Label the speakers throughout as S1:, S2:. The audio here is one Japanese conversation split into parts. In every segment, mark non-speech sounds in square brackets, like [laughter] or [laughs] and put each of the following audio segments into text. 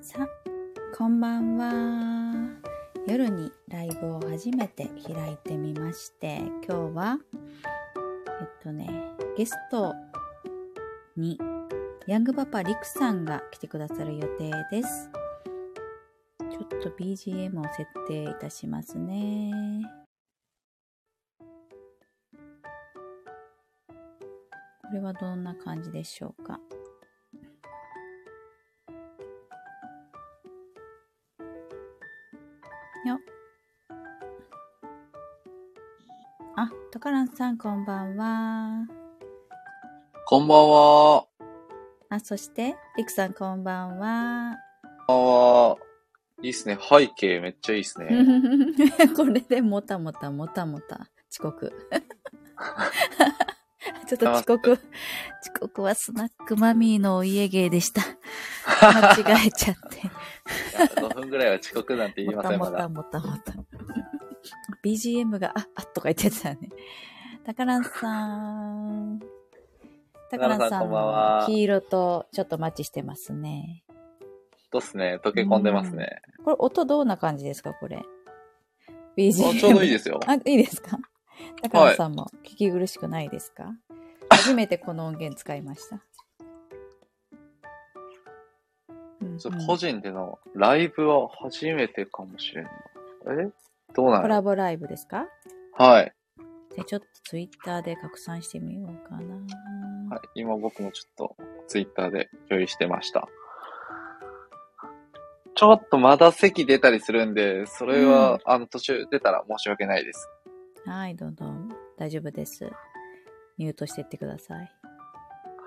S1: さあ、こんばんは。夜にライブを初めて開いてみまして、今日は、えっとね、ゲストにヤングパパリクさんが来てくださる予定です。ちょっと BGM を設定いたしますね。これはどんな感じでしょうか？さんこんばんは。
S2: こんばんは。
S1: あ、そして、リクさんこんばんは。
S2: こんばんは。いいっすね。背景めっちゃいいっすね。[laughs]
S1: これでもたもたもたもた遅刻。[laughs] ちょっと遅刻、遅刻はスナックマミーのお家芸でした。間違えちゃって。
S2: いや5分ぐらいは遅刻なんて言いません、
S1: も。たもたもたもた。BGM が、あ、あとか言ってたね。タカランさん。タカランさん黄色とちょっとマッチしてますね。
S2: とっすね。溶け込んでますね。
S1: これ音どんな感じですかこれ？
S2: あ
S1: BGM。
S2: ちょうどいいですよ。
S1: あ、いいですか？タカランさんも聞き苦しくないですか、初めてこの音源使いました。
S2: 個人でのライブは初めてかもしれんな。え？どうな
S1: コ
S2: の
S1: ラボライブですか？
S2: はい。
S1: じゃあちょっとツイッターで拡散してみようかな。
S2: はい。今僕もちょっとツイッターで共有してました。ちょっとまだ席出たりするんで、それは、
S1: うん
S2: あの途中出たら申し訳ないです。
S1: はい、どうぞ。大丈夫です。ミュートしてってください。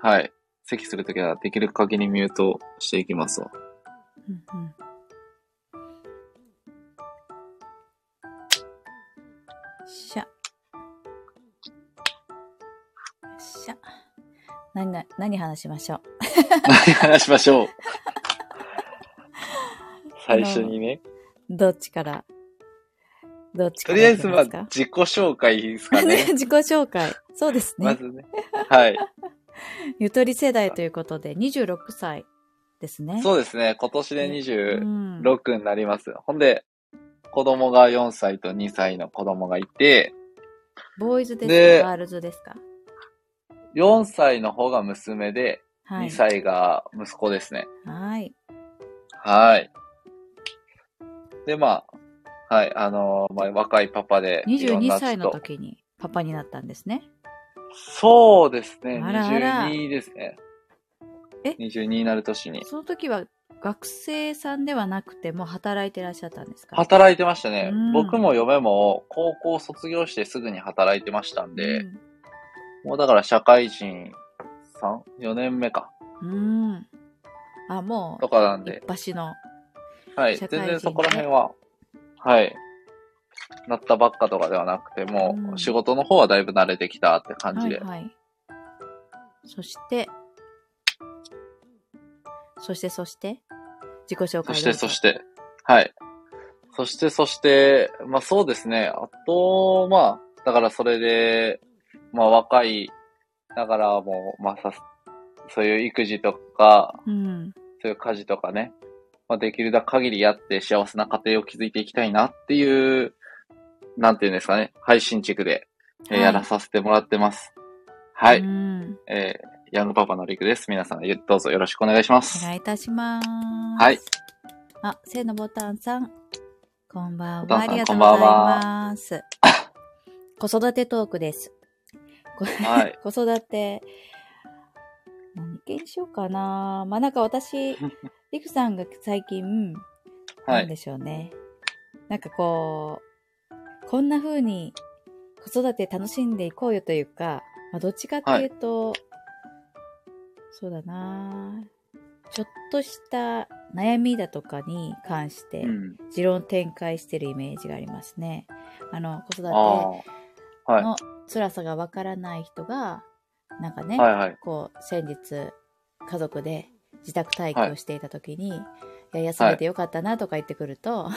S2: はい。席するときはできる限りミュートしていきますわ。
S1: うんうん。しゃ。何な、何話しましょう？
S2: 何話しましょう？[laughs] 最初にね。
S1: どっちから、どっちから
S2: とりあえず、まあ、自己紹介ですか
S1: ね
S2: ね。[laughs]
S1: 自己紹介。そうですね。
S2: まずね。はい。[laughs]
S1: ゆとり世代ということで、26歳ですね。
S2: そうですね。今年で
S1: うん
S2: 26になります。ほんで、子供が4歳と2歳の子供がいて、
S1: ボーイズです
S2: で
S1: かガールズですか？
S2: 4歳の方が娘で、
S1: はい。
S2: 2歳が息子ですね。
S1: はい。
S2: はい。で、まあ、はい、あのーまあ、若いパパで、いろん
S1: 22
S2: な
S1: 歳の時にパパになったんですね。
S2: そうですね。
S1: あらあら
S2: 22ですね。
S1: え
S2: ？22になる年に。
S1: その時は学生さんではなくてもう働いてらっしゃったんですか？
S2: 働いてましたね
S1: うん。
S2: 僕も嫁も高校卒業してすぐに働いてましたんで、
S1: うん
S2: もうだから社会人3、4年目か。
S1: うん。あ、も
S2: とかなん
S1: う、
S2: で、
S1: 一発の。
S2: はい。全然そこら辺は、はい。なったばっかとかではなくて、も
S1: うん
S2: う仕事の方はだいぶ慣れてきたって感じで。
S1: はいはい。そして、そしてそして、自己紹介
S2: そして、そして、はい。そして、そして、まあそうですね。あと、まあ、だからそれで、まあ若い、だからもう、まあさ、そういう育児とか、
S1: うん。
S2: そういう家事とかね、まあできる限りやって幸せな家庭を築いていきたいなっていう、なんていうんですかね、配信地区で、えー
S1: はい
S2: やらさせてもらってます。はい。
S1: うん。
S2: えーヤングパパのりくです。皆さん、どうぞよろしくお願いします。
S1: お願いいたします。
S2: はい。
S1: あ、せのボタンさん。こんばんは。ありがとうございます。[coughs] 子育てトークです。こ
S2: はい。[laughs]
S1: 子育て、何系にしようかな。まあなんか私、[laughs] りくさんが最近、
S2: はい。
S1: なんでしょうね。なんかこう、こんな風に子育て楽しんでいこうよというか、まあどっちかっていうと、そうだなちょっとした悩みだとかに関して
S2: う、ん。
S1: 持論展開してるイメージがありますね。あの、子育。ての辛さがわからない人が、なんかね、
S2: はいはい。
S1: こう、先日、家族で自宅待機をしていた時に、い、や、休めてよかったなとか言ってくると、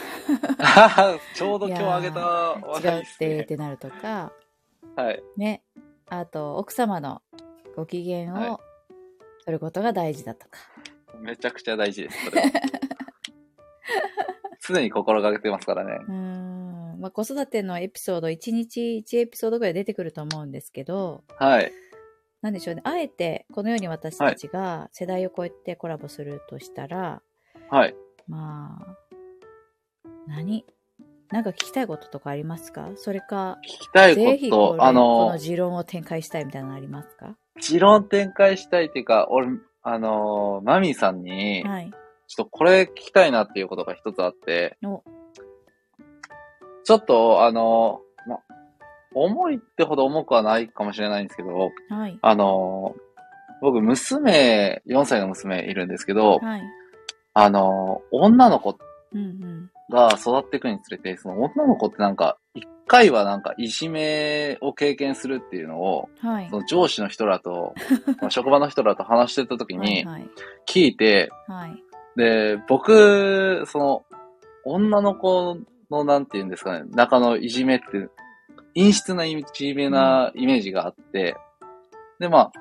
S1: [laughs]
S2: ちょうど今日あげた話題です
S1: ってっ
S2: ね。
S1: てなるとか、
S2: はい。
S1: ね、あと、奥様のご機嫌
S2: はい
S1: を取ることが大事だとか。
S2: めちゃくちゃ大事です、それは。[laughs] 常に心がけてますからね。
S1: うーん。まあ、子育てのエピソード、1日1エピソードぐらい出てくると思うんですけど、
S2: はい。
S1: なんでしょうね。あえて、このように私たちが世代を超えてコラボするとしたら、
S2: はい。
S1: まあ、何？なんか聞きたいこととかありますか？それか、
S2: 聞きたいこと、あの
S1: の、持論を展開したいみたいなのありますか？
S2: 持論展開したいっていうか、俺、あの、マミーさんに、
S1: はい。
S2: ちょっとこれ聞きたいなっていうことが一つあって
S1: お、
S2: ちょっと、あの、ま、重いってほど重くはないかもしれないんですけど、
S1: はい。
S2: あの、僕、娘、4歳の娘いるんですけど、
S1: はい。
S2: あの、女の子。が育っていくにつれて、その女の子ってなんか、一回はなんかいじめを経験するっていうのを、
S1: はい
S2: そ。の上司の人らと、ま [laughs] あ職場の人らと話してた時に
S1: はい。
S2: 聞いて、
S1: はい。
S2: で、僕、その、女の子のなんて言うんですかね、中のいじめって、陰湿ないじめなイメージがあって、で、まあ、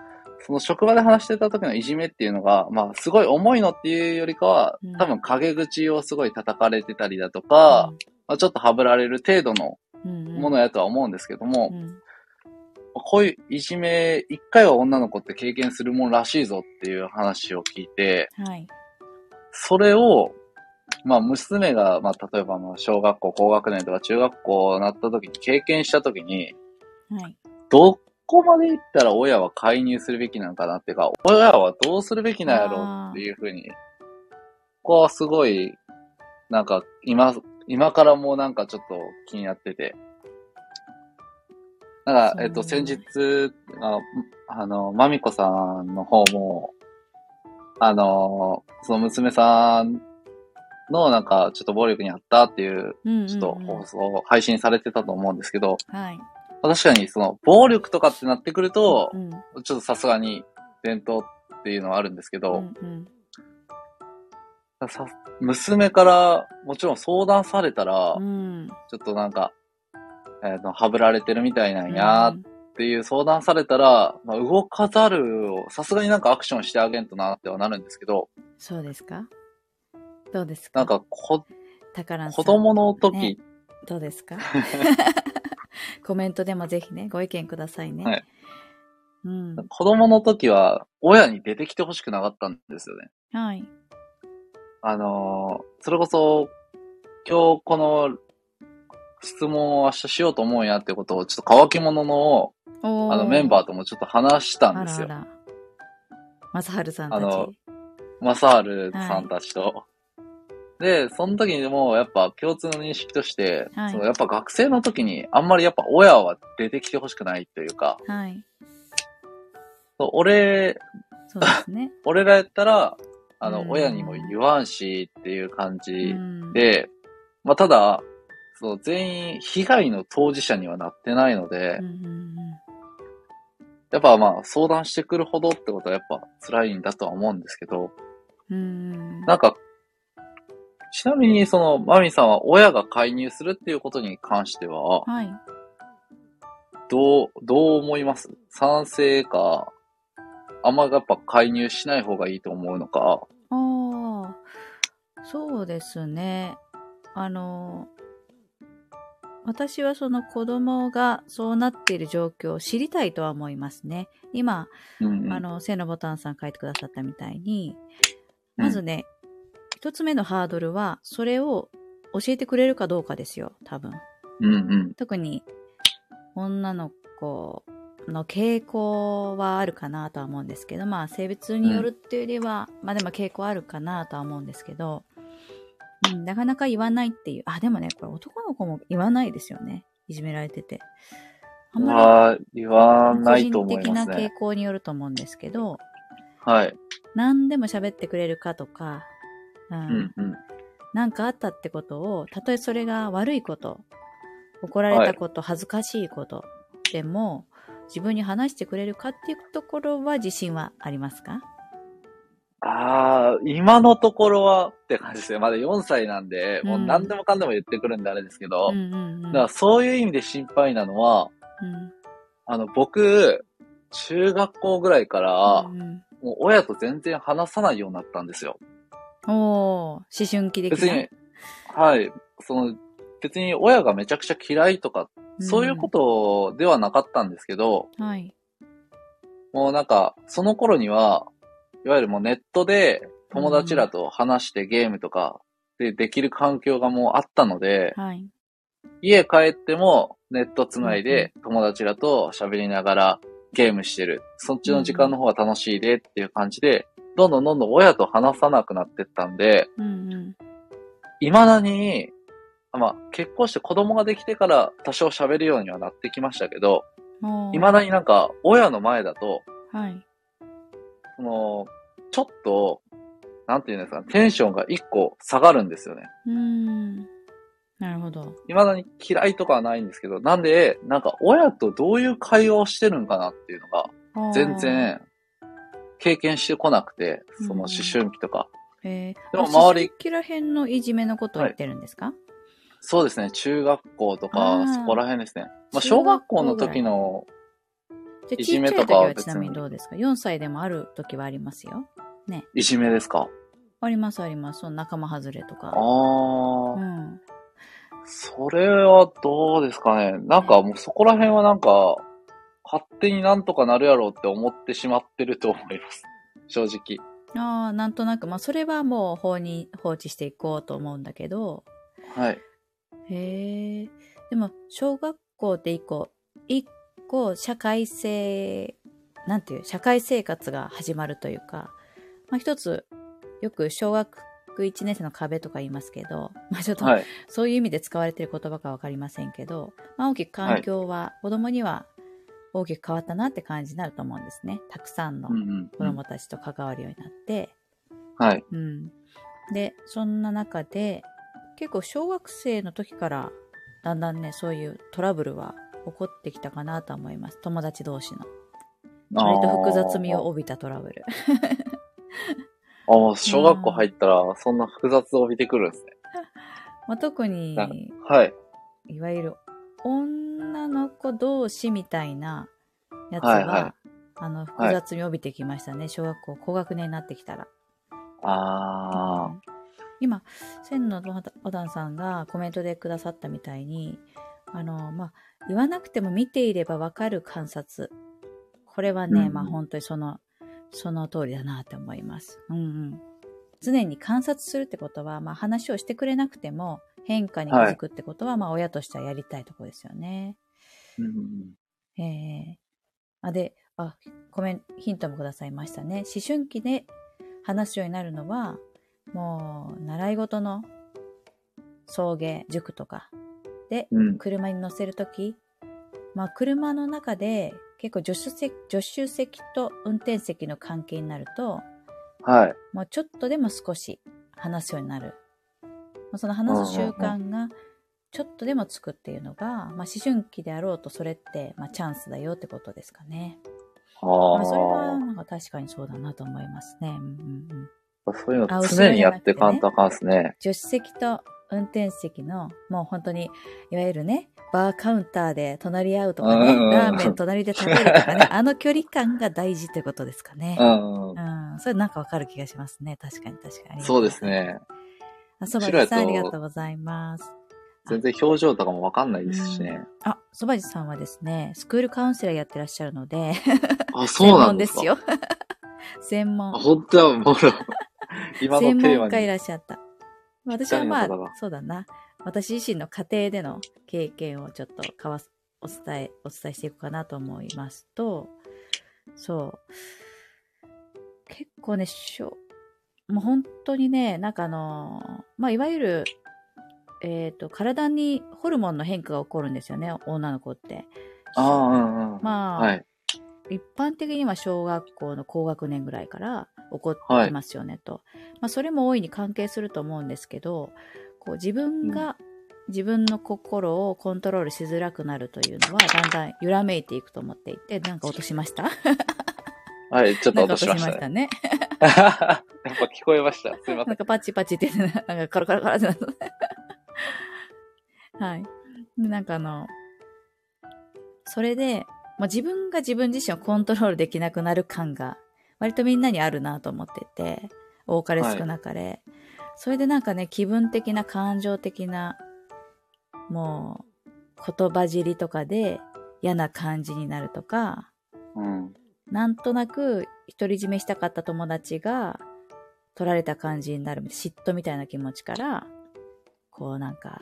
S2: その職場で話してた時のいじめっていうのが、まあ、すごい重いのっていうよりかは
S1: うん、
S2: 多分陰口をすごい叩かれてたりだとか、まあ、ちょっとはぶられる程度の
S1: うんうん、
S2: ものやとは思うんですけども、
S1: うん。
S2: こういういじめ、一回は女の子って経験するもんらしいぞっていう話を聞いて、
S1: はい。
S2: それを、まあ、娘が、まあ、例えば、まあ、小学校、高学年とか中学校になった時に、経験した時に、
S1: はい。
S2: どこまで行ったら親は介入するべきなのかなっていうか、親はどうするべきなんやろうっていうふうに、ここはすごい、なんか、今、今からもうなんかちょっと気になってて。なんか、えっと、先日、ああの、まみこさんの方も、あの、その娘さんのなんか、ちょっと暴力にあったっていう、ちょっと放送、配信されてたと思うんですけど、
S1: はい。
S2: 確かにその、暴力とかってなってくると
S1: う、ん。
S2: ちょっとさすがに伝統っていうのはあるんですけ
S1: う
S2: ど、
S1: んうん。
S2: さ娘からもちろん相談されたら、
S1: うん。
S2: ちょっとなんか、えっ、と、はぶられてるみたいなんや
S1: うん
S2: っていう相談されたら、まあ、動かざるを、さすがになんかアクションしてあげんとなってはなるんですけど、
S1: そうですか？どうですか？
S2: なんかこ、子供の時、
S1: ねどうですか？[laughs] コメントでもぜひね、ご意見くださいね。
S2: はい。
S1: うん。
S2: 子供の時は親に出てきてほしくなかったんですよね。
S1: はい。
S2: あのーそれこそ、今日この質問を明日しようと思うんやってことを、ちょっと乾き物の、
S1: お
S2: あのメンバー
S1: と
S2: ともちょっと話したんですよ。
S1: あらあら。さんたち。
S2: あのマサールさんたちと。で、その時にもやっぱ共通の認識として、
S1: はい。
S2: そのやっぱ学生の時にあんまりやっぱ親は出てきてほしくないというか、
S1: はい。
S2: そう俺、
S1: そうですね。[laughs]
S2: 俺らやったら、あの、
S1: うん。
S2: 親にも言わんしっていう感
S1: う
S2: じ
S1: ん、
S2: で、まあただ、そう、全員被害の当事者にはなってないので、やっぱまあ相談してくるほどってことはやっぱ辛いんだとは思うんですけど、
S1: うんうん。
S2: なんか、ちなみにその、マミさんは親が介入するっていうことに関しては、
S1: はい。
S2: どう、どう思います？賛成か、あんまやっぱ介入しない方がいいと思うのか？
S1: ああ、そうですね。あの、私はその子供がそうなっている状況を知りたいとは思いますね。今、
S2: うんうん、
S1: あの、背のボタンさん書いてくださったみたいに、
S2: うん
S1: まずね、一つ目のハードルは、それを教えてくれるかどうかですよ、多分。
S2: うんうん。
S1: 特に、女の子の傾向はあるかなとは思うんですけど、まあ、性別によるっていうよりは、まあでも傾向あるかなとは思うんですけど、うん、なかなか言わないっていう。あ、でもね、これ男の子も言わないですよね。いじめられてて。あんま
S2: まあ、言わ
S1: り
S2: ないと
S1: 個人的な
S2: 思いますね。
S1: 傾向によると思うんですけど、
S2: はい。
S1: 何でも喋ってくれるかとか、うん
S2: うんうん。
S1: なんかあったってことを、たとえそれが悪いこと、怒られたこと、恥ずかしいことでも、自分に話してくれるかっていうところは自信はありますか？
S2: ああ、今のところはって感じですね。まだ4歳なんで、もう
S1: うん
S2: 何でもかんでも言ってくるんであれですけど、
S1: うんうんうん。
S2: だからそういう意味で心配なのは、
S1: うん
S2: あの、僕、中学校ぐらいから、
S1: うんうん
S2: もう親と全然話さないようになったんですよ。
S1: おー、思春期的な？
S2: 別に、はい。その、別に親がめちゃくちゃ嫌いとか、そういうことではなかったんですけど、
S1: と。はい。
S2: もうなんか、その頃には、いわゆるもうネットで友達らと話してゲームとかでできる環境がもうあったので、
S1: はい。
S2: 家帰ってもネットつないで友達らと喋りながらゲームしてる。そっちの時間の方が楽しいでっていう感じで、どんどんどんどん親と話さなくなってったんで、
S1: うんうん。
S2: 未だに、まあ結婚して子供ができてから多少喋るようにはなってきましたけど、
S1: おー
S2: 未だになんか親の前だと、
S1: はい。
S2: その、ちょっと、なんていうんですか、テンションが一個下がるんですよね。
S1: うーん。なるほど。
S2: 未だに嫌いとかはないんですけど、なんで、なんか親とどういう会話をしてるんかなっていうのが、全。然、経験してこなくて、その
S1: うん
S2: 思春期とか。
S1: えー、
S2: でも
S1: あ
S2: 周り
S1: 思春期らへんのいじめのことを言ってるんですか、
S2: そうですね、中学校とか、そこら辺ですね。まあ、
S1: 中
S2: 小学
S1: 学校
S2: 校の時の、いじめとかは別に
S1: はちなみにどうですか ?4 歳でもある時はありますよ。
S2: いじめですか？
S1: ありますあります。その仲間外れとか。
S2: あー、
S1: うん。
S2: それはどうですかね。なんかもうそこら辺はなんか、勝手になんとかなるやろうって思ってしまってると思います。正直。
S1: ああ、なんとなく、まあ、それはもう放に放置していこうと思うんだけど、
S2: はい。
S1: へえ。でも、小学校って一個、一個社会性、なんていう、社会生活が始まるというか、まあ一つ、よく小学1年生の壁とか言いますけど、[laughs] まあちょっと、
S2: はい。
S1: そういう意味で使われている言葉かわかりませんけど、まあ大きく環境は、子供には大きく変わったなって感じになると思うんですね。たくさんの子供たちと関わるようになって、
S2: はい。
S1: うん。で、そんな中で、結構小学生の時から、だんだんね、そういうトラブルは起こってきたかなと思います。友達同士の。割と複雑味を帯びたトラブル。
S2: あ [laughs] ーあー、小学校入ったら、そんな複雑を帯びてくるんですね。[laughs]
S1: まあ、特に、
S2: なはい。
S1: いわゆる女の子同士みたいなやつは、
S2: はいはい
S1: あの、複雑味を帯びてきましたね。小学校高学年になってきたら。
S2: あ
S1: うん今、千のおだんさんがコメントでくださったみたいに、あの、まあ、言わなくても見ていればわかる観察。これはね、
S2: うん
S1: まあ本当にその、その通りだなって思います。うんうん。常に観察するってことは、まあ話をしてくれなくても変化に気づくってことは、まあ親としてはやりたいところですよね。
S2: ー。うんうん
S1: えー、あ、で、あ、コメント、ヒントもくださいましたね。思春期で話すようになるのは、もう、習い事の送迎、塾とかで。車に乗せるとき、まあ、車の中で結構助手席、助手席と運転席の関係になると、
S2: はい。
S1: もうちょっとでも少し話すようになる。まあその話す習慣がちょっとでもつくっていうのが、まあ、思春期であろうとそれって、まあ、チャンスだよってことですかね。
S2: あ
S1: まあ、それは
S2: あ。
S1: なんか確かにそうだなと思いますね。うんうんうん、
S2: そういう
S1: あ
S2: の常にやってかんとあかんですね。
S1: 助手席と運転席の、もう本当に、いわゆるね、バーカウンターで隣り合うとかね、
S2: うんうんうん
S1: ラーメン隣で食べるとかね、[laughs] あの距離感が大事ってことですかね
S2: う。ん。
S1: うん、それなんかわかる気がしますね。確かに確かに。
S2: そうです。ね。
S1: あ、そばじさんありがとうございます。
S2: 全然表情とかもわかんないですしね。
S1: あ、そばじさんはですね、スクールカウンセラーやってらっしゃるので、
S2: あ、そうなんですか？
S1: 専門ですよ。[laughs] 専門
S2: あ、。本当はもう、今のテ
S1: 専
S2: ーマ
S1: 門家い
S2: に。
S1: らっしゃった。私はまあそうだな。私自身の家庭での経験をちょっとかわす、お伝え、お伝えしていくかなと思いますと、そう。結構ね、しょ、もう本当にね、なんかあの、まあ、いわゆる、えっ、と、体にホルモンの変化が起こるんですよね、女の子って。
S2: ああ、うんうん。
S1: まあ、
S2: はい。
S1: 一般的には小学校の高学年ぐらいから起こってきますよねと。まあそれも大いに関係すると思うんですけど、こう自分が自分の心をコントロールしづらくなるというのはだんだん揺らめいていくと思っていて、なんか落としました？[laughs]
S2: はい、ちょっと落としましたね。
S1: ね。[laughs]
S2: やっぱ聞こえました。すいませ
S1: なん
S2: ん。
S1: かパチパチってね、なんかカラカラカラってなった。[laughs] はい。でなんかあの、それで、まあ、自分が自分自身をコントロールできなくなる感が、割とみんなにあるなと思ってて、多かれ少なかれ。それでなんかね、気分的な感情的な、もう、言葉尻とかで嫌な感じになるとか、
S2: うん。
S1: なんとなく独り占めしたかった友達が取られた感じになる嫉妬みたいな気持ちから、こうなんか、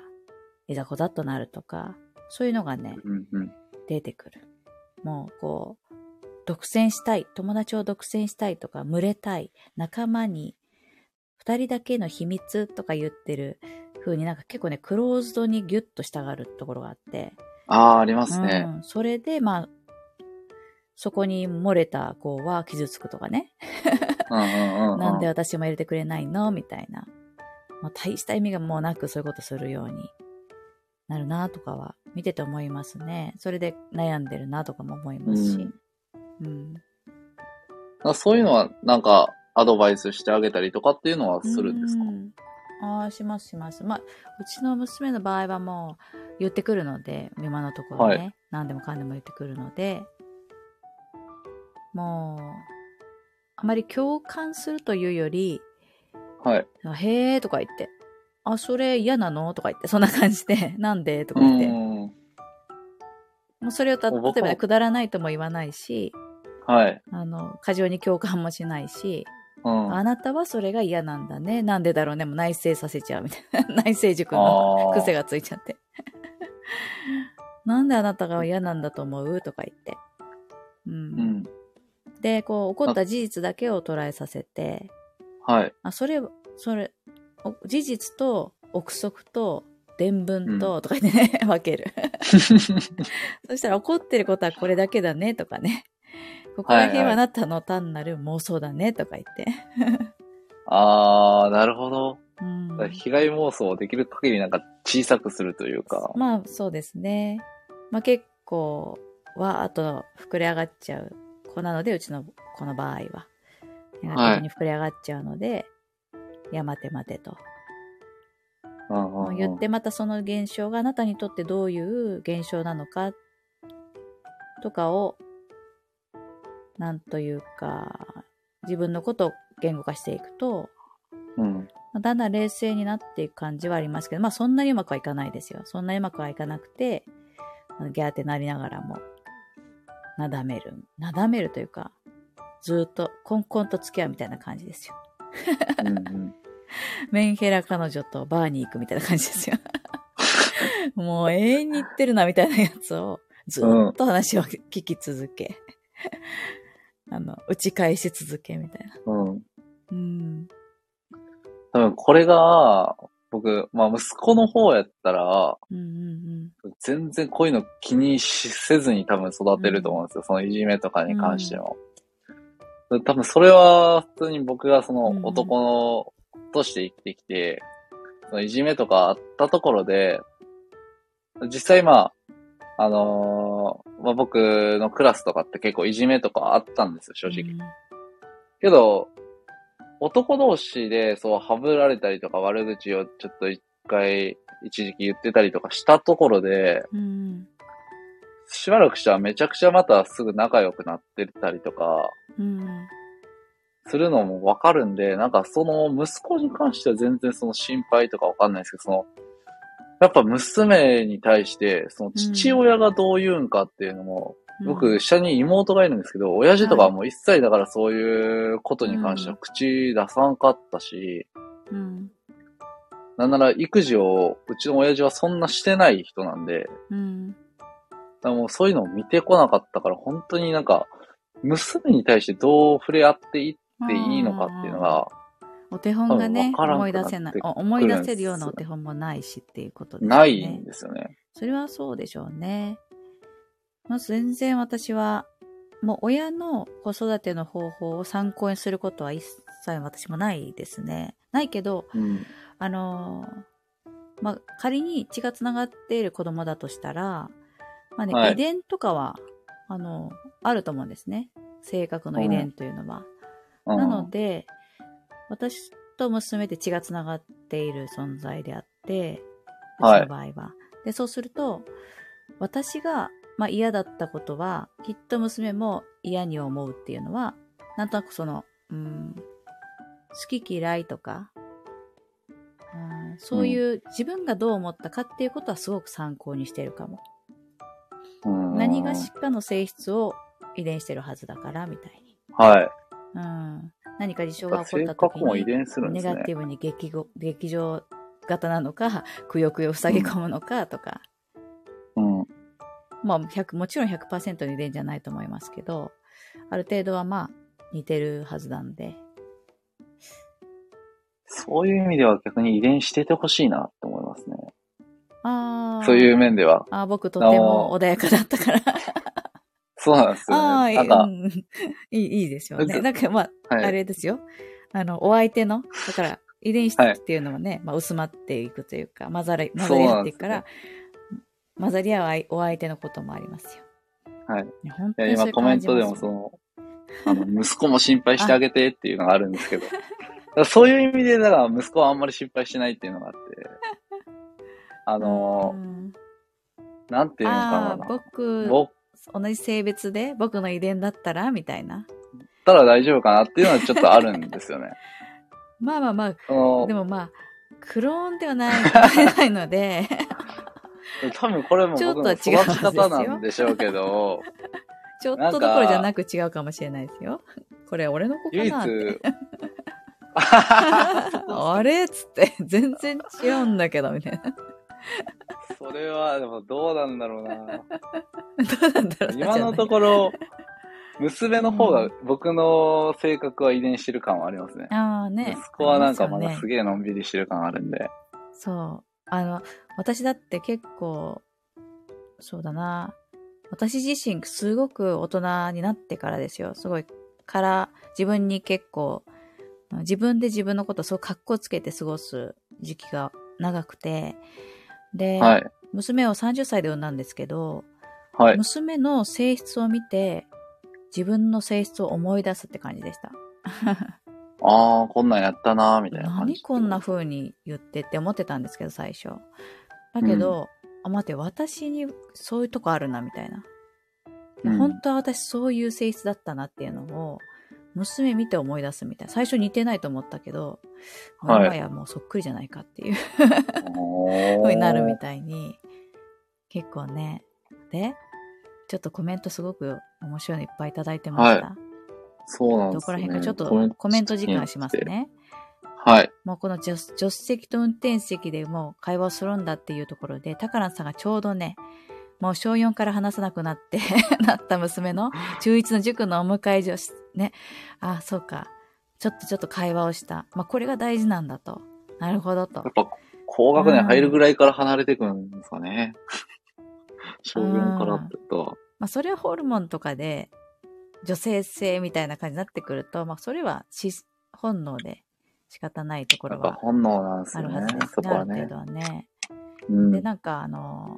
S1: いざこざっとなるとか、そういうのがね、
S2: うん。うん。
S1: 出てくる。もうこう、独占したい、友達を独占したいとか、群れたい、仲間に、二人だけの秘密とか言ってる風になんか結構ね、クローズドにギュッとしたがるところがあって、
S2: ああ、ありますね。
S1: うん、それで、まあ、そこに漏れた子は傷つくとかね。[laughs] なんで私も入れてくれないの？みたいな。まあ、大した意味がもうなくそういうことするようになるなとかは見てて思いますね。それで悩んでるなとかも思いますし。うん。
S2: あそういうのは、なんか、アドバイスしてあげたりとかっていうのはするんですか？
S1: うんああ、しますします。まあ、うちの娘の場合はもう言ってくるので、今のところね、
S2: はい
S1: 何でもかんでも言ってくるので、もう、あまり共感するというより、
S2: はい。
S1: へーとか言って、あ、それ嫌なの？とか言って、そんな感じで、[laughs] なんで？とか
S2: う
S1: 言って、
S2: ん。
S1: もうそれをた例えばねくだらないとも言わないし、
S2: はい。
S1: あの、過剰に共感もしないし、
S2: うん。
S1: あなたはそれが嫌なんだね。なんでだろうね。もう内省させちゃうみたいな。[laughs] 内省塾の癖がついちゃって。[laughs] なんであなたが嫌なんだと思う？とか言って。うん。
S2: うん。
S1: で、こう、起こった事実だけを捉えさせて、
S2: はい。
S1: あ、それ、それ、お事実と憶測と伝聞と、とか言ってね、[laughs] 分ける。[laughs] そしたら怒ってることはこれだけだね、とかね。ここら辺
S2: は
S1: あなたの単なる妄想だね、とか言って。
S2: ああ、なるほど。
S1: うん。
S2: 被害妄想をできる限りなんか小さくするというか。
S1: まあそうですね。まあ結構わーっと膨れ上がっちゃう子なので、うちの子の場合は。ネガティブに膨れ上がっちゃうので、い、や待て待てと。言ってまたその現象があなたにとってどういう現象なのかとかを、なんというか、自分のことを言語化していくと、
S2: うん。
S1: まあだんだん冷静になっていく感じはありますけど、まあそんなにうまくはいかないですよ。そんなにうまくはいかなくて、ギャーってなりながらも、なだめる。なだめるというか、ずーっとコンコンと付き合うみたいな感じですよ。
S2: うんうん
S1: メンヘラ彼女とバーに行くみたいな感じですよ。もう永遠に言ってるなみたいなやつを、ずーっと話を聞き続け、あの、打ち返し続けみたいな。
S2: うん。
S1: うん。
S2: 多分これが、僕、まあ息子の方やったら、
S1: うんうん
S2: 全然こういうの気にしせずに多分育てると思うんですよ。そのいじめとかに関しても。多分それは普通に僕がその
S1: うん
S2: 男のとして生きてきて、そのいじめとかあったところで、実際まあ、あのーまあ、僕のクラスとかって結構いじめとかあったんですよ、正
S1: うん。
S2: 直。けど、男同士でそう、はぶられたりとか悪口をちょっと一回、一時期言ってたりとかしたところで、
S1: うん。
S2: しばらくしたらめちゃくちゃまたすぐ仲良くなってたりとか、
S1: うん。
S2: するのもわかるんで、なんかその息子に関しては全然その心配とかわかんないですけど、その、やっぱ娘に対して、その父親がどう言うんかっていうのも、僕、下に妹がいるんですけど、親父とかはもう一切だからそういうことに関しては口出さんかったし、
S1: うん。
S2: なんなら育児をうちの親父はそんなしてない人なんで、
S1: うん。
S2: だからもうそういうのを見てこなかったから、本当になんか、娘に対してどう触れ合っていっていいのかっていうのが、
S1: お手本がね、思い出せない、思い出せるようなお手本もないしっていうことですね。
S2: ないんですよね。
S1: それはそうでしょうね。まず全然私は、もう親の子育ての方法を参考にすることは一切私もないですね。ないけど、
S2: うん。
S1: あのーまあ、仮に血がつながっている子供だとしたら、まあね、
S2: はい
S1: 遺伝とかは、あのあると思うんですね。性格の遺伝というのは。
S2: うん
S1: なので、私と娘で血がつながっている存在であって、うち
S2: はい
S1: の場合は。で、そうすると、私が、まあ、嫌だったことは、きっと娘も嫌に思うっていうのは、なんとなくその、うん、好き嫌いとか、うん、そういう自分がどう思ったかっていうことはすごく参考にしてるかも。
S2: うん
S1: 何がしかの性質を遺伝してるはずだから、みたいに。
S2: はい。
S1: うん。何か事象が起こ
S2: 性
S1: った時に、ネガテ。ィブに激ご劇場型なのか、[laughs] くよくよ塞ぎ込むのかとか、
S2: うん。
S1: まあ、100もちろん100%の遺伝じゃないと思いますけど、ある程度はまあ、似てるはずなんで。
S2: そういう意味では逆に遺伝しててほしいなって。そういう面では。
S1: あー僕とても穏やかだったから。
S2: そうなんです
S1: あ
S2: よ
S1: あ、
S2: ね。
S1: いい [laughs] いい、いいですよね。
S2: ず
S1: なんかまあ、
S2: はい。
S1: あれですよ。あの、お相手の、だから、遺伝子
S2: はい
S1: っていうのもね、まあ、薄まっていくというか、混ざり、混ざり合っていくから、混ざり合う相お相手のこともありますよ。
S2: はい。
S1: ね本当に
S2: 今コメントでもその、あの、息子も心配してあげてっていうのがあるんですけど、[laughs] そういう意味で、だから息子はあんまり心配してないっていうのがあって、あの
S1: う、ん
S2: なんていうのかな。
S1: 僕、
S2: 僕
S1: 同じ性別で？僕の遺伝だったら？みたいな。
S2: たら大丈夫かなっていうのはちょっとあるんですよね。[laughs]
S1: まあまあま
S2: そ
S1: あ、
S2: の
S1: でもまあ、クローンではないないので、[laughs]
S2: 多分これも
S1: ちょっ
S2: 僕の
S1: とは違う
S2: 育ち方なんでしょうけど、
S1: ちょっとどころじゃなく違うかもしれないですよ。これ俺の子
S2: 唯一
S1: かなって。、[laughs] あれ？っつって、全然違うんだけど、みたいな。[laughs]
S2: それはでもどうなんだろうな。
S1: どうなんだろう
S2: 今のと
S1: ろ。
S2: ころ、娘の方が僕の性格は遺伝してる感はありますね。
S1: ああね。
S2: 息子はなんかまだ
S1: す
S2: げえのんびりしてる感あるんで。
S1: そう。あの、私だって結構、そうだな。私自身すごく大人になってからですよ。すごいから自分に結構、自分で自分のことをそう格好つけて過ごす時期が長くて、で、
S2: はい。
S1: 娘を30歳で産んだんですけど、
S2: はい。
S1: 娘の性質を見て、自分の性質を思い出すって感じでした。[laughs]
S2: ああ、こんなんやったなーみたいな感じ。
S1: 何こんな風に言ってって思ってたんですけど、最初。だけど、あ、待って、私にそういうとこあるな、みたいな。で
S2: うん
S1: 本当は私そういう性質だったなっていうのを、娘見て思い出すみたいな。最初似てないと思ったけど、
S2: はい
S1: 今やもうそっくりじゃないかっていう
S2: お
S1: 風になるみ
S2: い。
S1: たいに、結構ね。で、ちょっとコメントすごく面白いのいっぱいいただいてました。
S2: そうなんですね。
S1: どこら辺かちょっとコメント時間します。ね。
S2: はい。
S1: もうこの助助手席と運転席でもう会話をするんだっていうところで、高蘭さんがちょうどね、もう小4から話さなくなって、[laughs] なった娘の中1の塾のお迎え女子、ね。あ、そうか。ちょっとちょっと会話をした。まあ、これが大事なんだと。なるほどと
S2: やっ。ぱ、高学年入るぐらいから離れてくるんですかね。小4からってことは。
S1: まあ、それはホルモンとかで、女性性みたいな感じになってくると、まあ、それはし本能で仕方ないところは
S2: 本能なんですね
S1: るはずです。ね。ある程。度はね。
S2: うん
S1: で、なんかあの、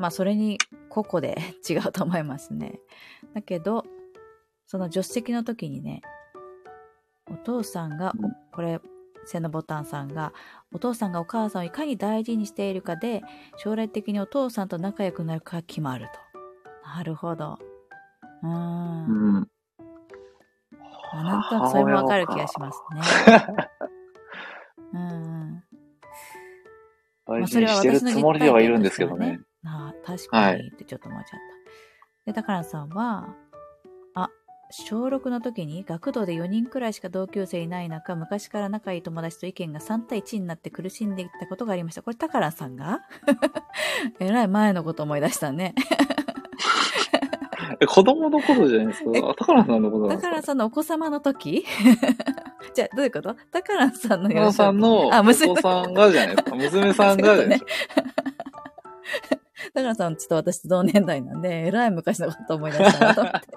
S1: まあそれに個々で [laughs] 違うと思いますね。だけど、その助手席の時にね、お父さんが、
S2: うん
S1: これ、背のボタンさんが、お父さんがお母さんをいかに大事にしているかで、将来的にお父さんと仲良くなるか決まると。なるほど。うーん。
S2: うん。
S1: あなんとなくそれもわかる気がしますね。[laughs] うんうん。
S2: 大事にしてるつもりではいるんですけどね。
S1: 確かにってちょっと思っちゃった。で、高蘭さんは、あ、小6の時に学童で4人くらいしか同級生いない中、昔から仲いい友達と意見が3対1になって苦しんでいったことがありました。これ高蘭さんが？[laughs] えらい前のこと思い出したね。[laughs]
S2: え、子供のことじゃないですか？あ高野さんのことなんですか？
S1: さんのお子様の時？[laughs] じゃあ、どういうこと？高蘭さんの
S2: 高野さんのお子さんがじゃないですか。娘さんがじゃないですか。[laughs]
S1: 高野さんちょっと私と同年代なんで、えらい昔のこと思い出したなと思って。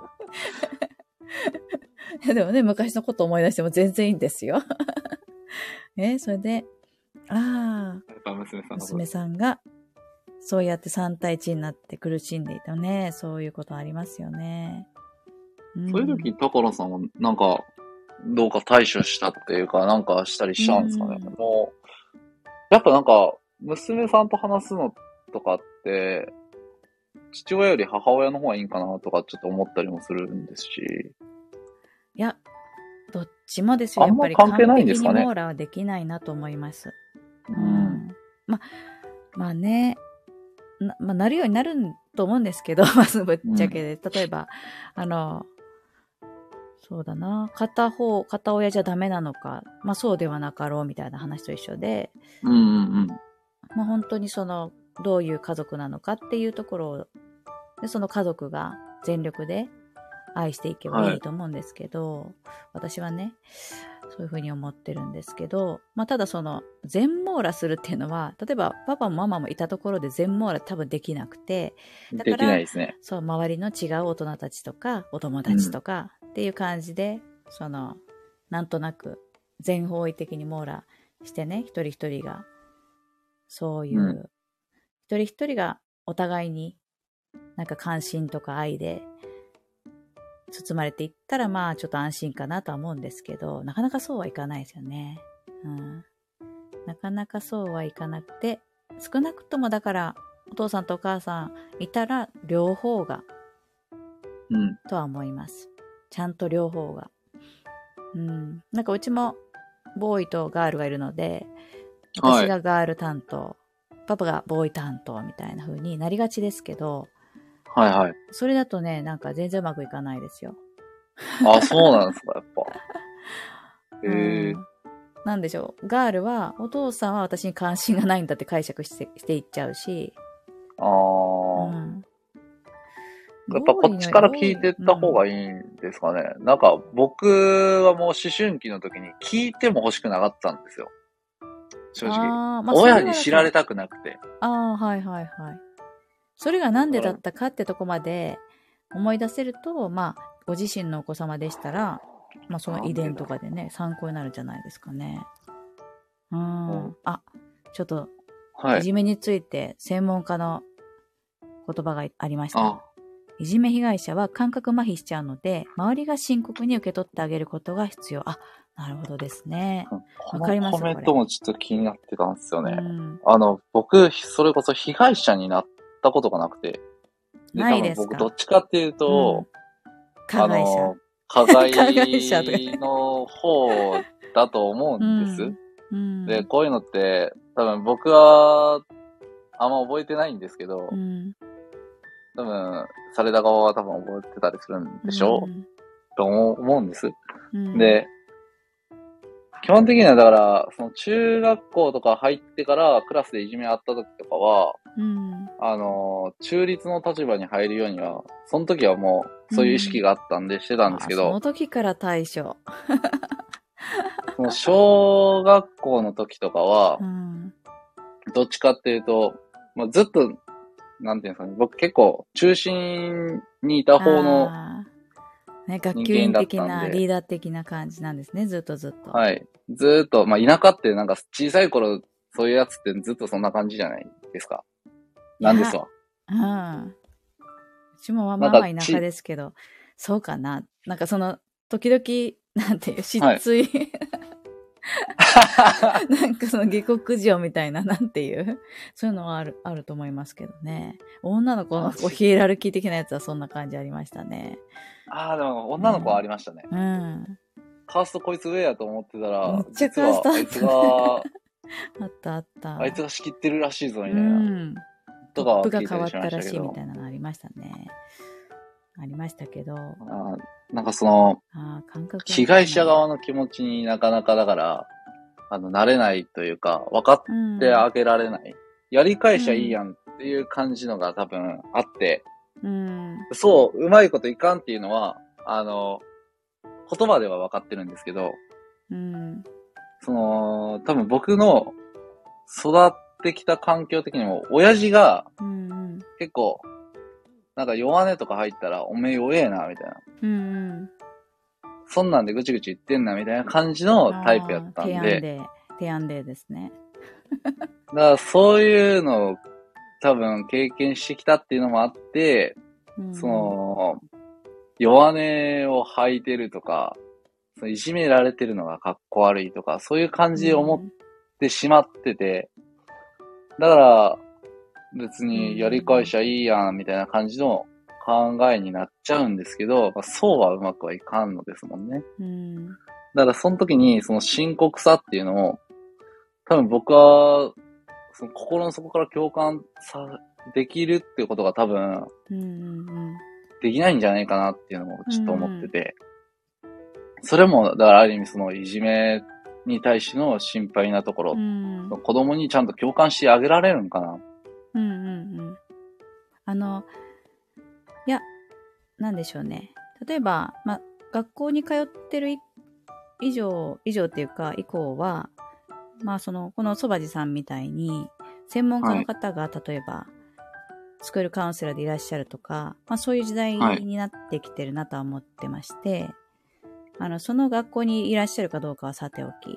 S1: [laughs] でもね、昔のこと思い出しても全然いいんですよ。[laughs] え、それで、ああ、
S2: 娘さん
S1: が、そうやって3対1になって苦しんでいたね。そういうことありますよね。ん
S2: そういう時に高野さんはなんか、どうか対処したっていうか、なんかしたりしたんですかね。
S1: うん
S2: もう、やっぱなんか、娘さんと話すのとかって、父親より母親の方がいいんかなとかちょっと思ったりもするんですし。
S1: いや、どっちもですよ。やっぱり
S2: 関係ないんですかね
S1: 完璧に網羅はできないなと思います。
S2: う
S1: ま、まあね、な、まあ、なるようになると思うんですけど、[laughs] まずぶっちゃけで。例えば、あの、そうだな、片方、片親じゃダメなのか、まあそうではなかろうみたいな話と一緒で、
S2: うんうんうん。
S1: まあ本当にその、どういう家族なのかっていうところを、でその家族が全力で愛していけばいいと思うんですけど、私はね、そういうふうに思ってるんですけど、まあただその、全網羅するっていうのは、例えばパパもママもいたところで全網羅多分できなくて、だから
S2: できないですね。
S1: そう、周りの違う大人たちとか、お友達とかっていう感じで、その、なんとなく全方位的に網羅してね、一人一人が、そういう、
S2: うん
S1: 一人一人がお互いになんか関心とか愛で包まれていったら、まあちょっと安心かなとは思うんですけど、なかなかそうはいかないですよね。うん。なかなかそうはいかなくて、少なくともだから、お父さんとお母さんいたら、両方が、
S2: うん。
S1: とは思います。ちゃんと両方が。うん。なんかうちも、ボーイとガールがいるので、
S2: はい
S1: 私がガール担当、パパがボーイ担当みたいな風になりがちですけど、
S2: はいはい。
S1: それだとね、なんか全然うまくいかないですよ。
S2: あ、そうなんですか、やっぱ。[laughs] へえ
S1: うん。なんでしょう。ガールは、お父さんは私に関心がないんだって解釈してしていっちゃうし、
S2: あ
S1: う
S2: あ。
S1: ん。
S2: やっぱこっちから聞いてった方が
S1: いい。
S2: いいんですかね。なんか僕はもう思春期の時に聞いても欲しくなかったんですよ。正直。
S1: まあ
S2: 親に知られ
S1: た。
S2: たくなくて。
S1: ああ、はいはいはい。それがなんでだったかってとこまで思い出せると、まあ、ご自身のお子様でしたら、まあその遺伝とかでね、参考になるんじゃないですかね。う
S2: うん
S1: ん。あ、ちょっと、
S2: はいい。
S1: じめについて専門家の言葉がありました。
S2: あ、
S1: いじめ被害者は感覚麻痺しちゃうので、周りが深刻に受け取ってあげることが必要。あ、なるほどですね。
S2: こ
S1: わかります
S2: のコメントもちょっと気になってたんですよね。
S1: うん、
S2: あの、僕、それこそ被害者になったことがなくて。
S1: ないですか？
S2: 多分僕、どっちかっていうと、
S1: 加害者。
S2: あの、加害 [laughs] の方だと思うんです。
S1: うん、
S2: で、こういうのって、多分僕は、あんま覚えてないんですけど、
S1: うん、
S2: 多分、された側は多分覚えてたりするんでしょ？う、
S1: うん
S2: と思うんです。
S1: うん、
S2: で、基本的にはだから、その中学校とか入ってからクラスでいじめあった時とかは、
S1: うん、
S2: あの、中立の立場に入るようには、その時はもう、そういう意識があったんでしてたんですけど
S1: あその、時から対処。[laughs]
S2: その小学校の時とかは
S1: う、ん、
S2: どっちかっていうと、まあ、ずっと、なんていうんですかね、僕結構中心にいた方の、
S1: ね、学級委員的なリーダー的な感じなんですね、ずっとずっと。
S2: はい。ずーっと、まあ、田舎ってなんか小さい頃、そういうやつってずっとそんな感じじゃないですか。なんですわ。
S1: うん。うちもまあまあ田舎ですけど、そうかな。なんかその、時々、なんていう、失
S2: はい
S1: 墜、[laughs] なんかその下克上みたいな、なんていう、そういうのはある、あると思いますけどね。女の子のこうヒエラルキー的なやつはそんな感じありましたね。
S2: ああ、でも女の子はありましたね。
S1: うん。
S2: カーストこいつ上やと思ってたら、
S1: めっちゃカースト
S2: あいつが、
S1: あったあった。
S2: あいつが仕切ってるらしいぞ、み
S1: う
S2: たいな。
S1: ん。
S2: とかは
S1: トップが変わったら
S2: し
S1: いみたいなのありましたね。ありましたけど、
S2: あーなんかその、
S1: ああ、感覚が
S2: 被害者側の気持ちになかなかだから、あの、慣れないというか、分か
S1: うん
S2: ってあげられない。やり返しゃいいやんっていう感じのが多分あって、
S1: うん。
S2: そう、うまいこといかんっていうのは、あの、言葉では分かってるんですけど、
S1: うん。
S2: その、多分僕の育ってきた環境的にも、親父が
S1: うんうん。
S2: なんか弱音とか入ったら、おめえ弱えな、みたいな。
S1: うん
S2: そんなんでぐちぐち言ってんな、みたいな感じのタイプやったん
S1: 提案
S2: で、
S1: で、提案でですね。[laughs]
S2: だからそういうのを多分経験してきたっていうのもあって、
S1: うん
S2: そ、の、弱音を吐いてるとか、そのいじめられてるのがかっこ悪いとか、そういう感じで思ってしまってて、だから、別にやり返しゃいいやん、みたいな感じの考えになっちゃうんですけど、まあ、そうはうまくはいかんのですもんね。
S1: うん。
S2: だからその時にその深刻さっていうのを、多分僕は、その心の底から共感さ、できるっていうことが多分、
S1: うんうんうん。
S2: できないんじゃないかなっていうのもちょっと思ってて、それも、だからある意味そのいじめに対しての心配なところ、
S1: うん。
S2: 子供にちゃんと共感してあげられるんかな。
S1: うんうんうん。あの、いや、なんでしょうね。例えば、ま、学校に通ってるい以上、以上っていうか、以降は、まあその、このそばじさんみたいに、専門家の方が、例えば、スクールカウンセラーでいらっしゃるとか、まあそういう時代
S2: はい
S1: になってきてるなとは思ってまして、あの、その学校にいらっしゃるかどうかはさておき、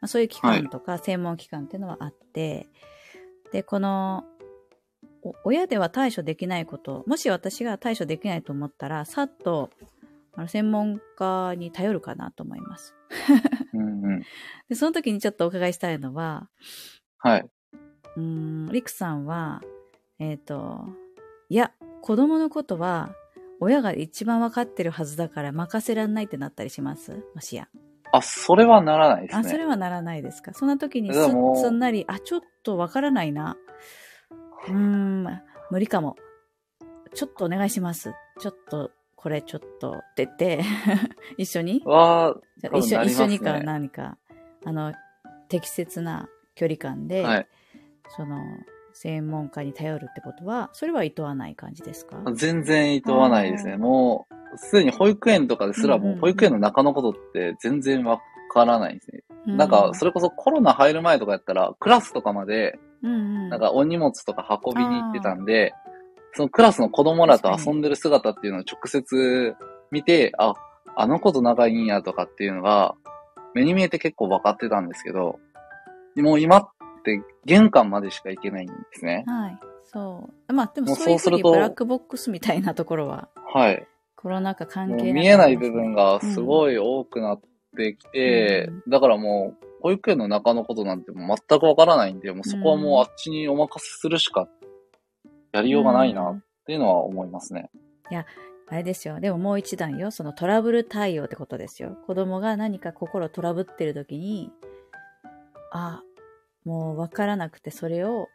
S1: まあ、そういう機関とか専門機関っていうのはあって、で、この、お親では対処できないこと、もし私が対処できないと思ったら、さっと、あの、専門家に頼るかなと思います。
S2: うんうん。[laughs]
S1: で、その時にちょっとお伺いしたいのは、
S2: はい。
S1: うーん、リクさんは、えっ、と、いや、子供のことは、親が一番わかってるはずだから任せらんないってなったりします？もしや。
S2: あ、それはならないです
S1: あ、
S2: ね。
S1: それはならないですか？そんな時にすんなり、あ、ちょっとわからないな。うーん、無理かも。ちょっとお願いします。ちょっと、これちょっと、って言って、一緒に？
S2: は、
S1: じゃあ一緒一緒にか何か、あの、適切な距離感で、
S2: はい。
S1: その、専門家に頼るってことは、それは厭わない感じですか？
S2: 全然厭わないですね。もう、すでに保育園とかですらもう、
S1: うんうんうん
S2: 保育園の中のことって全然わからないんですね。
S1: う
S2: なんか、それこそコロナ入る前とかやったら、クラスとかまで、
S1: うんうん、
S2: なんかお荷物とか運びに行ってたんで、そのクラスの子供らと遊んでる姿っていうのを直接見て、あ、あの子と仲いいんやとかっていうのが、目に見えて結構分かってたんですけど、もう今って玄関までしか行けないんですね。
S1: はい。そう。まあ、でもそう
S2: すると
S1: ブラックボックスみたいなところは、
S2: はい。
S1: コロナ禍関
S2: もう
S1: 係
S2: 見えない部分
S1: が
S2: がすごい多くなってきて、
S1: う
S2: だからもう、保育園の中のことなんてもう全くわからないんで、もうそこはもうあっちにお任せするしかやりようがないなっていうのは思いますね。
S1: あれですよ。でももう一段よ。そのトラブル対応ってことですよ。子供が何か心トラブってる時に、あ、もうわからなくてそれを、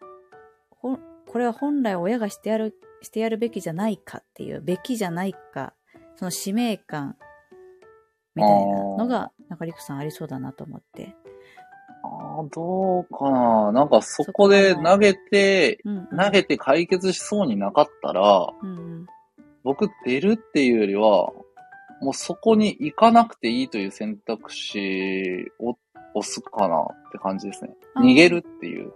S1: これは本来親がしてやる、してやるべきじゃないかっていう、べきじゃないか、その使命感みたいなのが、なんかリクさんありそうだなと思って。
S2: どうかななんかそこで投げて、
S1: うん、うん。
S2: 投げて解決しそうになかったら、
S1: うんうん。
S2: 僕出るっていうよりは、もうそこに行かなくていいという選択肢を押すかなって感じですね。逃げるっていう。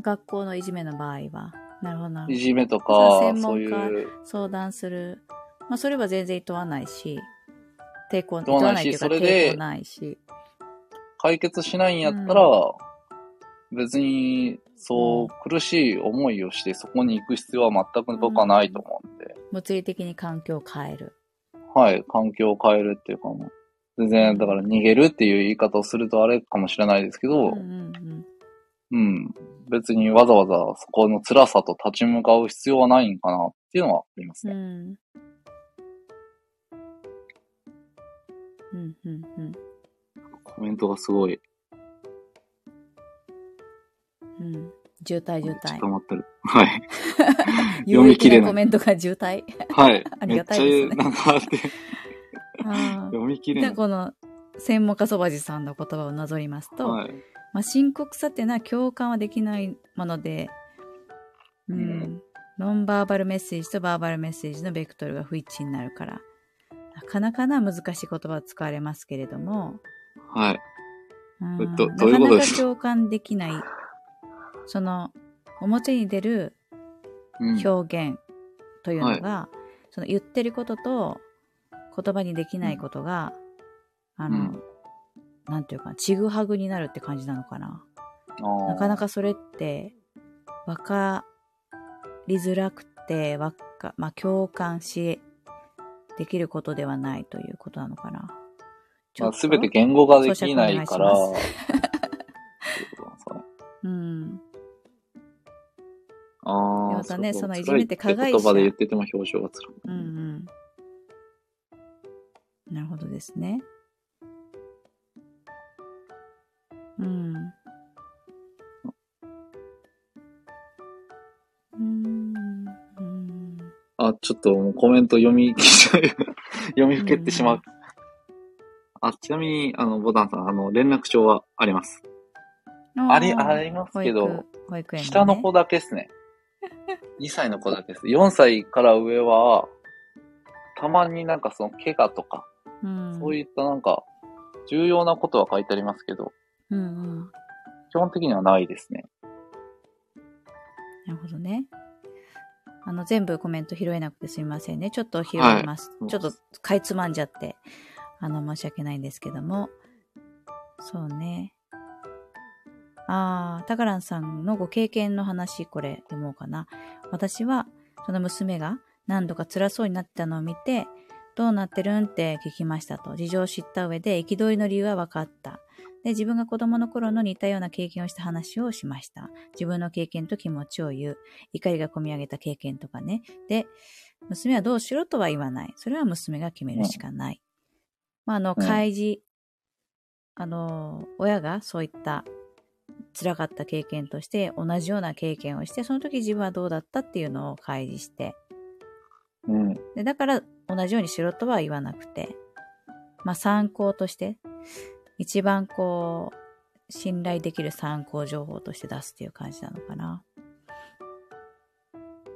S1: 学校のいじめの場合は。なるほどなるほど。
S2: いじめとか
S1: 専、門
S2: そう
S1: 家
S2: いう、
S1: 相談する。まあ、それは全然厭わないし、抵抗、
S2: 厭わないしそれで
S1: 抵抗ないし。
S2: 解決しないんやったら、別に、そう、苦しい思いをしてそこに行く必要は全く僕はないと思うんで、
S1: 物理的に環境を変える。
S2: はい、環境を変えるっていうかもう、全然、だから逃げるっていう言い方をするとあれかもしれないですけど、
S1: うんうんうん。
S2: うん。別にわざわざそこの辛さと立ち向かう必要はないんかなっていうのはありますね。
S1: うん。うんうんうん。
S2: コメントがすごい、
S1: うん。渋滞渋滞
S2: ってる。はい。[laughs]
S1: 有
S2: 読み切れない
S1: コメントが渋滞。
S2: はい。[laughs]
S1: ありがたいですね
S2: めっちゃ、なんかあって、[laughs]
S1: あ
S2: 読み切
S1: ー
S2: れない。
S1: でこの専門家そばじさんの言葉をなぞりますと、
S2: はい。
S1: まあ、深刻さっていうのは共感はできないもので、うん、
S2: うん
S1: ノンバーバルメッセージとバーバルメッセージのベクトルが不一致になるから、なかなかな難しい言葉を使われますけれども、
S2: はい。
S1: うん
S2: どどういうことですか？
S1: なかなか共感できない、その、表に出る
S2: うん。
S1: 表現というのが、その言ってることと言葉にできないことが、あの、
S2: うん
S1: なんていうか、ちぐはぐになるって感じなのかな。な
S2: な
S1: かなかそれって、わかりづらくて、わか、まあ、共感し、できることではないということなのかな。ま
S2: あ、全て言語化できないから、そううんです。
S1: う。
S2: ああ。
S1: そういじめて加害者。
S2: 言葉で言ってても表情がつる。
S1: うんうん。なるほどですね。うん。うん。
S2: あ、ちょっとコメント読み、[laughs] 読みふけてしまっ
S1: うん
S2: あ、ちなみに、あの、ボタンさん、あの、連絡帳はあります。あり、ありますけど、
S1: 保育保育園、ね、
S2: 下の子だけですね。[laughs] 2歳の子だけです。4歳から上は、たまになんかその怪我とか、
S1: うん、
S2: そういったなんか、重要なことは書いてありますけど、
S1: うんうん。
S2: 基本的にはないですね。
S1: なるほどね。あの、全部コメント拾えなくてすみませんね。ちょっと拾います。
S2: はい
S1: ちょっとかいつまんじゃって、あの、申し訳ないんですけども。そうね。ああ、タカランさんのご経験の話、これ読もうかな。私は、その娘が何度か辛そうになったのを見て、どうなってるんって聞きましたと。事情を知った上で、憤りの理由は分かった。で、自分が子供の頃の似たような経験をした話をしました。自分の経験と気持ちを言う。怒りが込み上げた経験とかね。で、娘はどうしろとは言わない。それは娘が決めるしかない。まあ、あの、
S2: うん
S1: 開示、あの、親がそういった辛かった経験として同じような経験をして、その時自分はどうだったっていうのを開示して、
S2: うん。
S1: でだから同じようにしろとは言わなくて、まあ参考として、一番こう、信頼できる参考情報として出すっていう感じなのかな。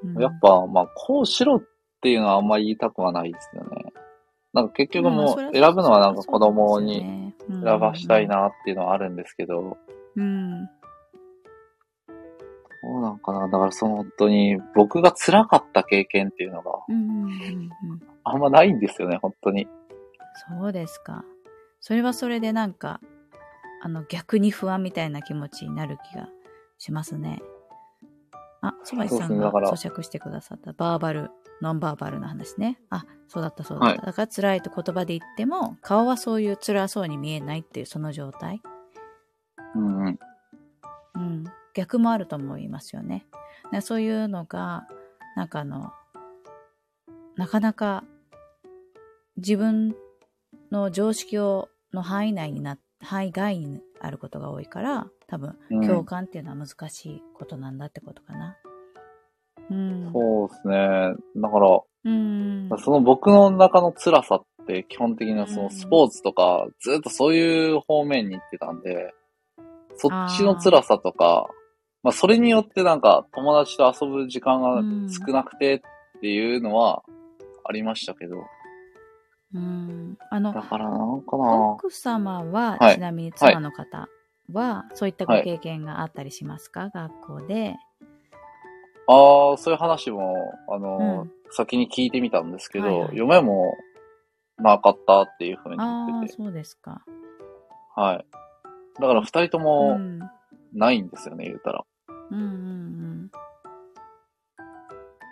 S1: うん
S2: やっぱ、まあ、こうしろっていうのはあんまり言いたくはないですよね。なんか結局もう選ぶのはなんか子供に選ばしたい。なっていうのはあるんですけど、
S1: うん。
S2: そうなんかな。だからその本当に僕が辛かった経験っていうのが。あんまないんですよね、本当に。
S1: そうですか。それはそれでなんか、あの、逆に不安みたいな気持ちになる気がしますね。あ、そばいさんが咀嚼してくださったバーバル、ノンバーバルの話ね。あ、そうだったそうだった。
S2: はい
S1: だから辛いと言葉で言っても、顔はそういう辛そうに見えないっていうその状態。
S2: うんうん。
S1: うん。逆もあると思いますよね。でそういうのが、なんかあの、なかなか自分の常識をの範囲内にな、範囲外にあることが多いから、多分
S2: うん
S1: 共感っていうのは難しいことなんだってことかな。うん。
S2: そうですね。だから、
S1: うん。
S2: その僕の中の辛さって基本的にはそ
S1: うん
S2: のスポーツとかずっとそういう方面に行ってたんで、そっちの辛さとか、まあそれによってなんか友達と遊ぶ時間が少なくてっていうのはありましたけど、
S1: うん。あの
S2: だ、からなんかな
S1: 奥様は、
S2: はい
S1: ちなみに妻の方は、そういったご経験があったりしますか、学校で。
S2: ああ、そういう話も、あの、
S1: うん
S2: 先に聞いてみたんですけど、
S1: はいはい
S2: 嫁もなかったっていうふうに言
S1: ああ
S2: ってて、
S1: そうですか。
S2: はい。だから二人と
S1: う
S2: も
S1: ん。
S2: ないんですよね、言うたら。
S1: うんうん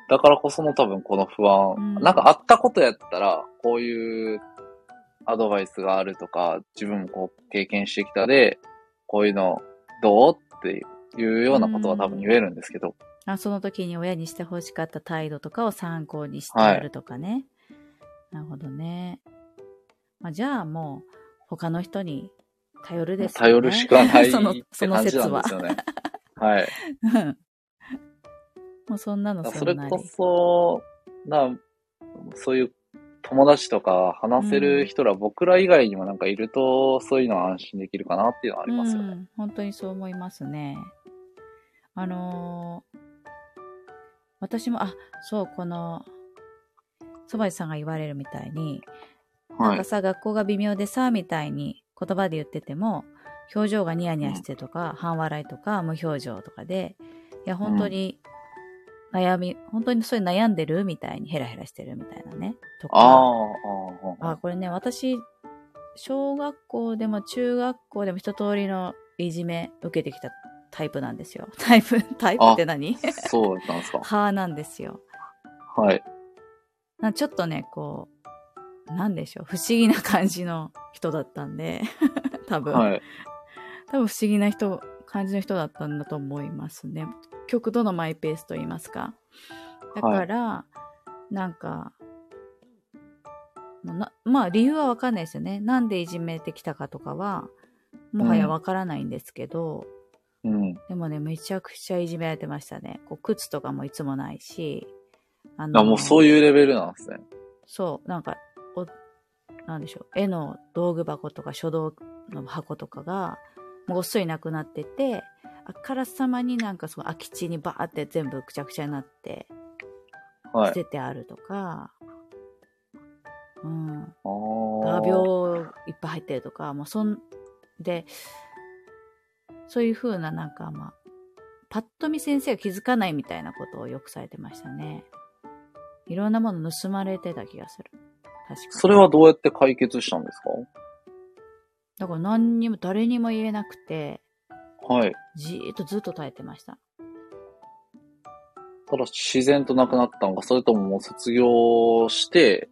S2: だからこその多分この不安、
S1: うん
S2: なんかあったことやったら、こういうアドバイスがあるとか、自分もこう経験してきたで、こういうのどうっていうようなことは多分言えるんですけど、
S1: うん。あその時に親にして欲しかった態度とかを参考にしてやるとかね。なるほどね。まあ、じゃあもう、他の人に頼るですよね。
S2: 頼るしかない [laughs]
S1: その
S2: っ
S1: その説は
S2: ね。はい。
S1: うんもうそんなの
S2: それこそ、な、そういう友達とか話せる人ら僕ら以外にもなんかいると、そういうのは安心できるかなっていうのはありますよね。
S1: うん、本当にそう思いますね。あのー私も、あ、そう、この、そばじさんが言われるみたいに、なん
S2: はい。
S1: かさ、学校が微妙でさ、みたいに言葉で言ってても、表情がニヤニヤしてとか、半笑いとか、無表情とかで、いや、本当に悩み、本当にそれ悩んでるみたいにヘラヘラしてるみたいなね。とか、
S2: ああ、
S1: これね、私、小学校でも中学校でも一通りのいじめ受けてきたタイプなんですよ。[laughs] タイプ、タイプって何？
S2: あ、そうなんですか。[laughs]
S1: 派なんですよ。
S2: はい。
S1: なちょっとね、こう、なんでしょう、不思議な感じの人だったんで、[laughs] 多分、
S2: はい。
S1: 多分不思議な人、感じの人だったんだと思いますね。極度のマイペースと言いますか。だから、なんか、なまあ理由はわかんないですよね。なんでいじめてきたかとかは、もはやわからないんですけど、
S2: うん。
S1: でもね、めちゃくちゃいじめられてましたね。こう靴とかもいつもないし、あ
S2: あもうそういうレベルなんですね。
S1: そう、なんか、お、なんでしょう、絵の道具箱とか書道の箱とかが、もうごっそりなくなってて、あからさまになんかその空き地にバーって全部くちゃくちゃになって、
S2: はい。
S1: 捨ててあるとか、うん、画鋲いっぱい入ってるとか、もうそん、で、そういう風ななんかまあ、パッと見先生が気づかないみたいなことをよくされてましたね。いろんなもの盗まれてた気がする。確かに。
S2: それはどうやって解決したんです
S1: だから何にも、誰にも言えなくて、
S2: かはい。
S1: じーっとずっと耐えてました。
S2: ただ自然となくなったのか、それとももう卒業して、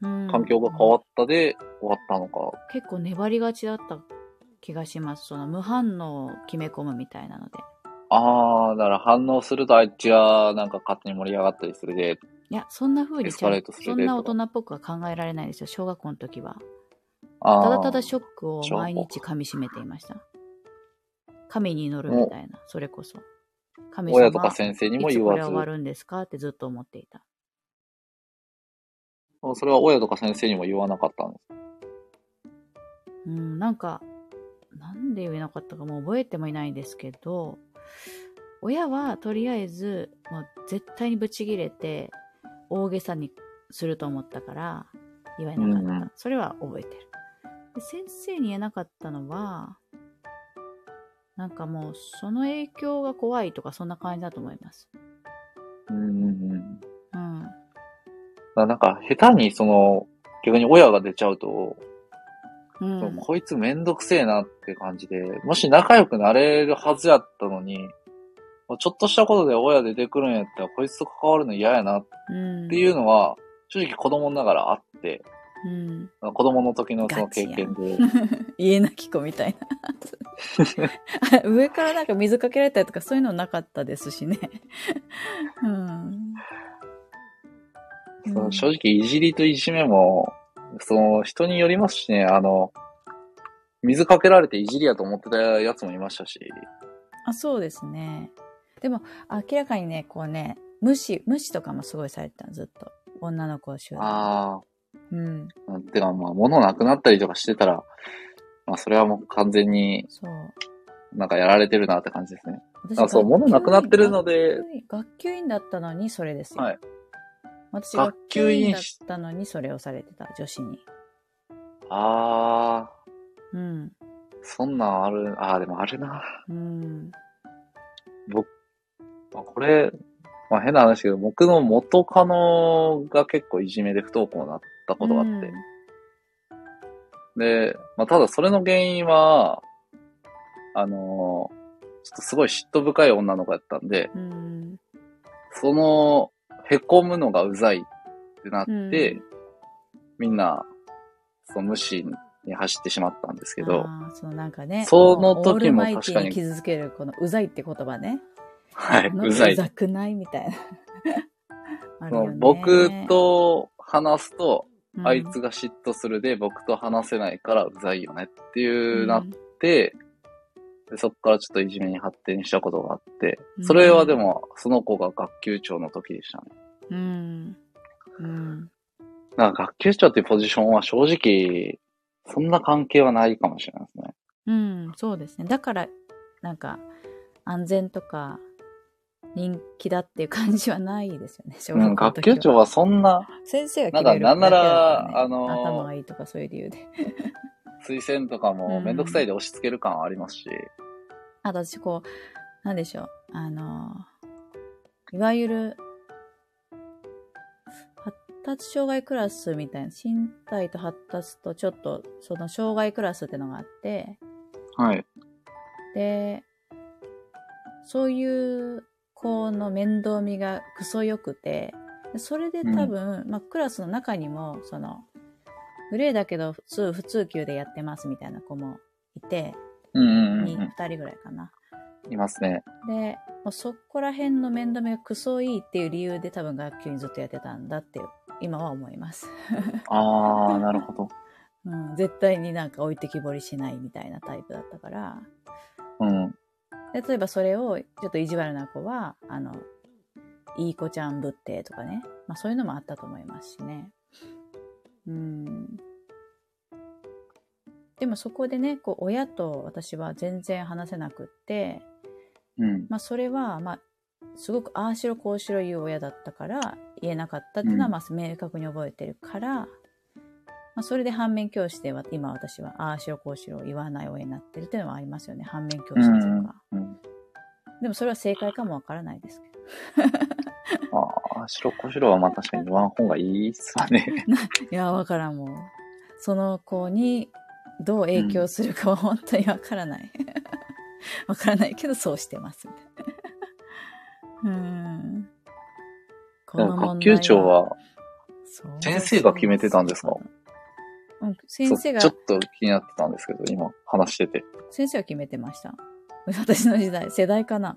S1: うん。
S2: 環境が変わったで終わったのか。
S1: 結構粘りがちだった気がします。その無反応を決め込むみたいなので。
S2: ああ、だから反応するとあいつがなんか勝手に盛り上がったりするで、
S1: いや、そんな風に
S2: エスカレートする
S1: そんな大人っぽくは考えられないですよ。小学校の時は。ただただショックを
S2: 小
S1: 毎日噛み締めていました。神に祈るみたいな、それこそ。神様
S2: 親とか先生にも言わず
S1: これ終わるんですかってずっと思っていた。
S2: それは親とか先生にも言わなかったんです。
S1: うん、なんか、なんで言えなかったかもう覚えてもいないんですけど、親はとりあえず、もう絶対にブチギレて、大げさにすると思ったから、言えなかった。それは覚えてる。で先生に言えなかったのは、なんかもう、その影響が怖いとか、そんな感じだと思います。
S2: うんうんうん。
S1: うん。
S2: なんか下手にその、逆に親が出ちゃうと、
S1: うん。
S2: こいつめんどくせえなって感じで、もし仲良くなれるはずやったのに、ちょっとしたことで親出てくるんやったら、こいつと関わるの嫌やなっ
S1: うん。
S2: ていうのは、正直子供ながらあって、
S1: うん。
S2: 子供の時のその経験で、[laughs]
S1: 家なき子みたいな。[laughs] 上からなんか水かけられたりとかそういうのなかったですしね。[laughs] うん。
S2: 正直いじりといじめも、その人によりますしね、あの、水かけられていじりやと思ってたやつもいましたし、
S1: あ、そうですね。でも、明らかにね、こうね、無視、無視とかもすごいされてたのずっと。女の子を集団。
S2: あ
S1: うん。
S2: あ、てかまあ物なくなったりとかしてたら、まあそれはもう完全に
S1: そう。
S2: なんかやられてるなって感じですね。
S1: 私
S2: あそう物なくなってるので
S1: 学級委員学級委員だったのにそれですよ。
S2: はい。
S1: 私
S2: 学
S1: 学級委
S2: 員
S1: 員だったのにそれをされてた、女子に。
S2: ああ、
S1: うん。
S2: そんなんある、ああ、でもあるな。
S1: うん。
S2: 僕、まあ、これ、まあ変な話だけど、僕の元カノが結構いじめで不登校になったことがあって。で、まあただそれの原因は、あのーちょっとすごい嫉妬深い女の子やったんで、
S1: うん。
S2: その、凹むのがうざいってなって、
S1: うん
S2: みんな、その無視に走ってしまったんですけど、
S1: そのなんかね。
S2: その時も確かに
S1: に傷つけるこのうざいって言葉ね。
S2: はい、うざい。
S1: うざくないみたいな。[laughs]
S2: 僕、と話すと、
S1: うん
S2: あいつが嫉妬するで、僕と話せないからうざいよねっていうなって、でそこからちょっといじめに発展したことがあって、それはでも、その子が学級長の時でしたね。
S1: うん。うん。
S2: なんか学級長っていうポジションは正直、そんな関係はないかもしれないですね。
S1: うん、そうですね。だから、なんか、安全とか、人気だっていう感じはないですよね、小
S2: うん、
S1: 学校の時
S2: 学級長はそんな
S1: 先生が
S2: なんか
S1: 決める
S2: なんなら
S1: だけだからね
S2: あのー
S1: 頭がいいとかそういう理由で。
S2: 推薦とかもめんどくさいで押し付ける感はありますし、
S1: あと私こう、なんでしょう、あの、いわゆる、発達障害クラスみたいな、身体と発達とちょっと、その障害クラスってのがあって、
S2: はい。
S1: で、そういう子の面倒見がクソ良くて、でそれで多分、まあクラスの中にも、その、グレーだけど普通、普通級でやってますみたいな子もいて、
S2: うんうんうん
S1: に
S2: う
S1: 二人ぐらいかな。
S2: ん。いますね。
S1: で、もうそこら辺の面倒見がクソいいっていう理由で多分学級にずっとやってたんだって今は思います。
S2: あー、なるほど。[laughs]
S1: うん、絶対になんか置いてきぼりしないみたいなタイプだったから。
S2: うん。
S1: で例えばそれをちょっと意地悪な子は、あの、いい子ちゃんぶってとかね。まあそういうのもあったと思いますしね。うん。でもそこでね、こう親と私は全然話せなくって、
S2: うん。
S1: まあそれは、まあ、すごくああしろこうしろ言う親だったから言えなかったっていうのは、
S2: うん
S1: まあ明確に覚えてるから、まあそれで反面教師では今私はああしろこうしろ言わない親になってるっていうのはありますよね。反面教師というか。
S2: うん。
S1: でもそれは正解かもわからないですけど。
S2: ああ、白子白はまあ確かに言わん方がいいっすわね。[laughs]
S1: いや、わからんもん。その子にどう影響するかは本当にわからない。[laughs] わからないけど、そうしてます。[laughs] うん。こ
S2: でも学級長は、先生が決めてたんですか？
S1: うん、先生が
S2: ちょっと気になってたんですけど、今話してて。
S1: 先生は決めてました。私の時代、世代かな。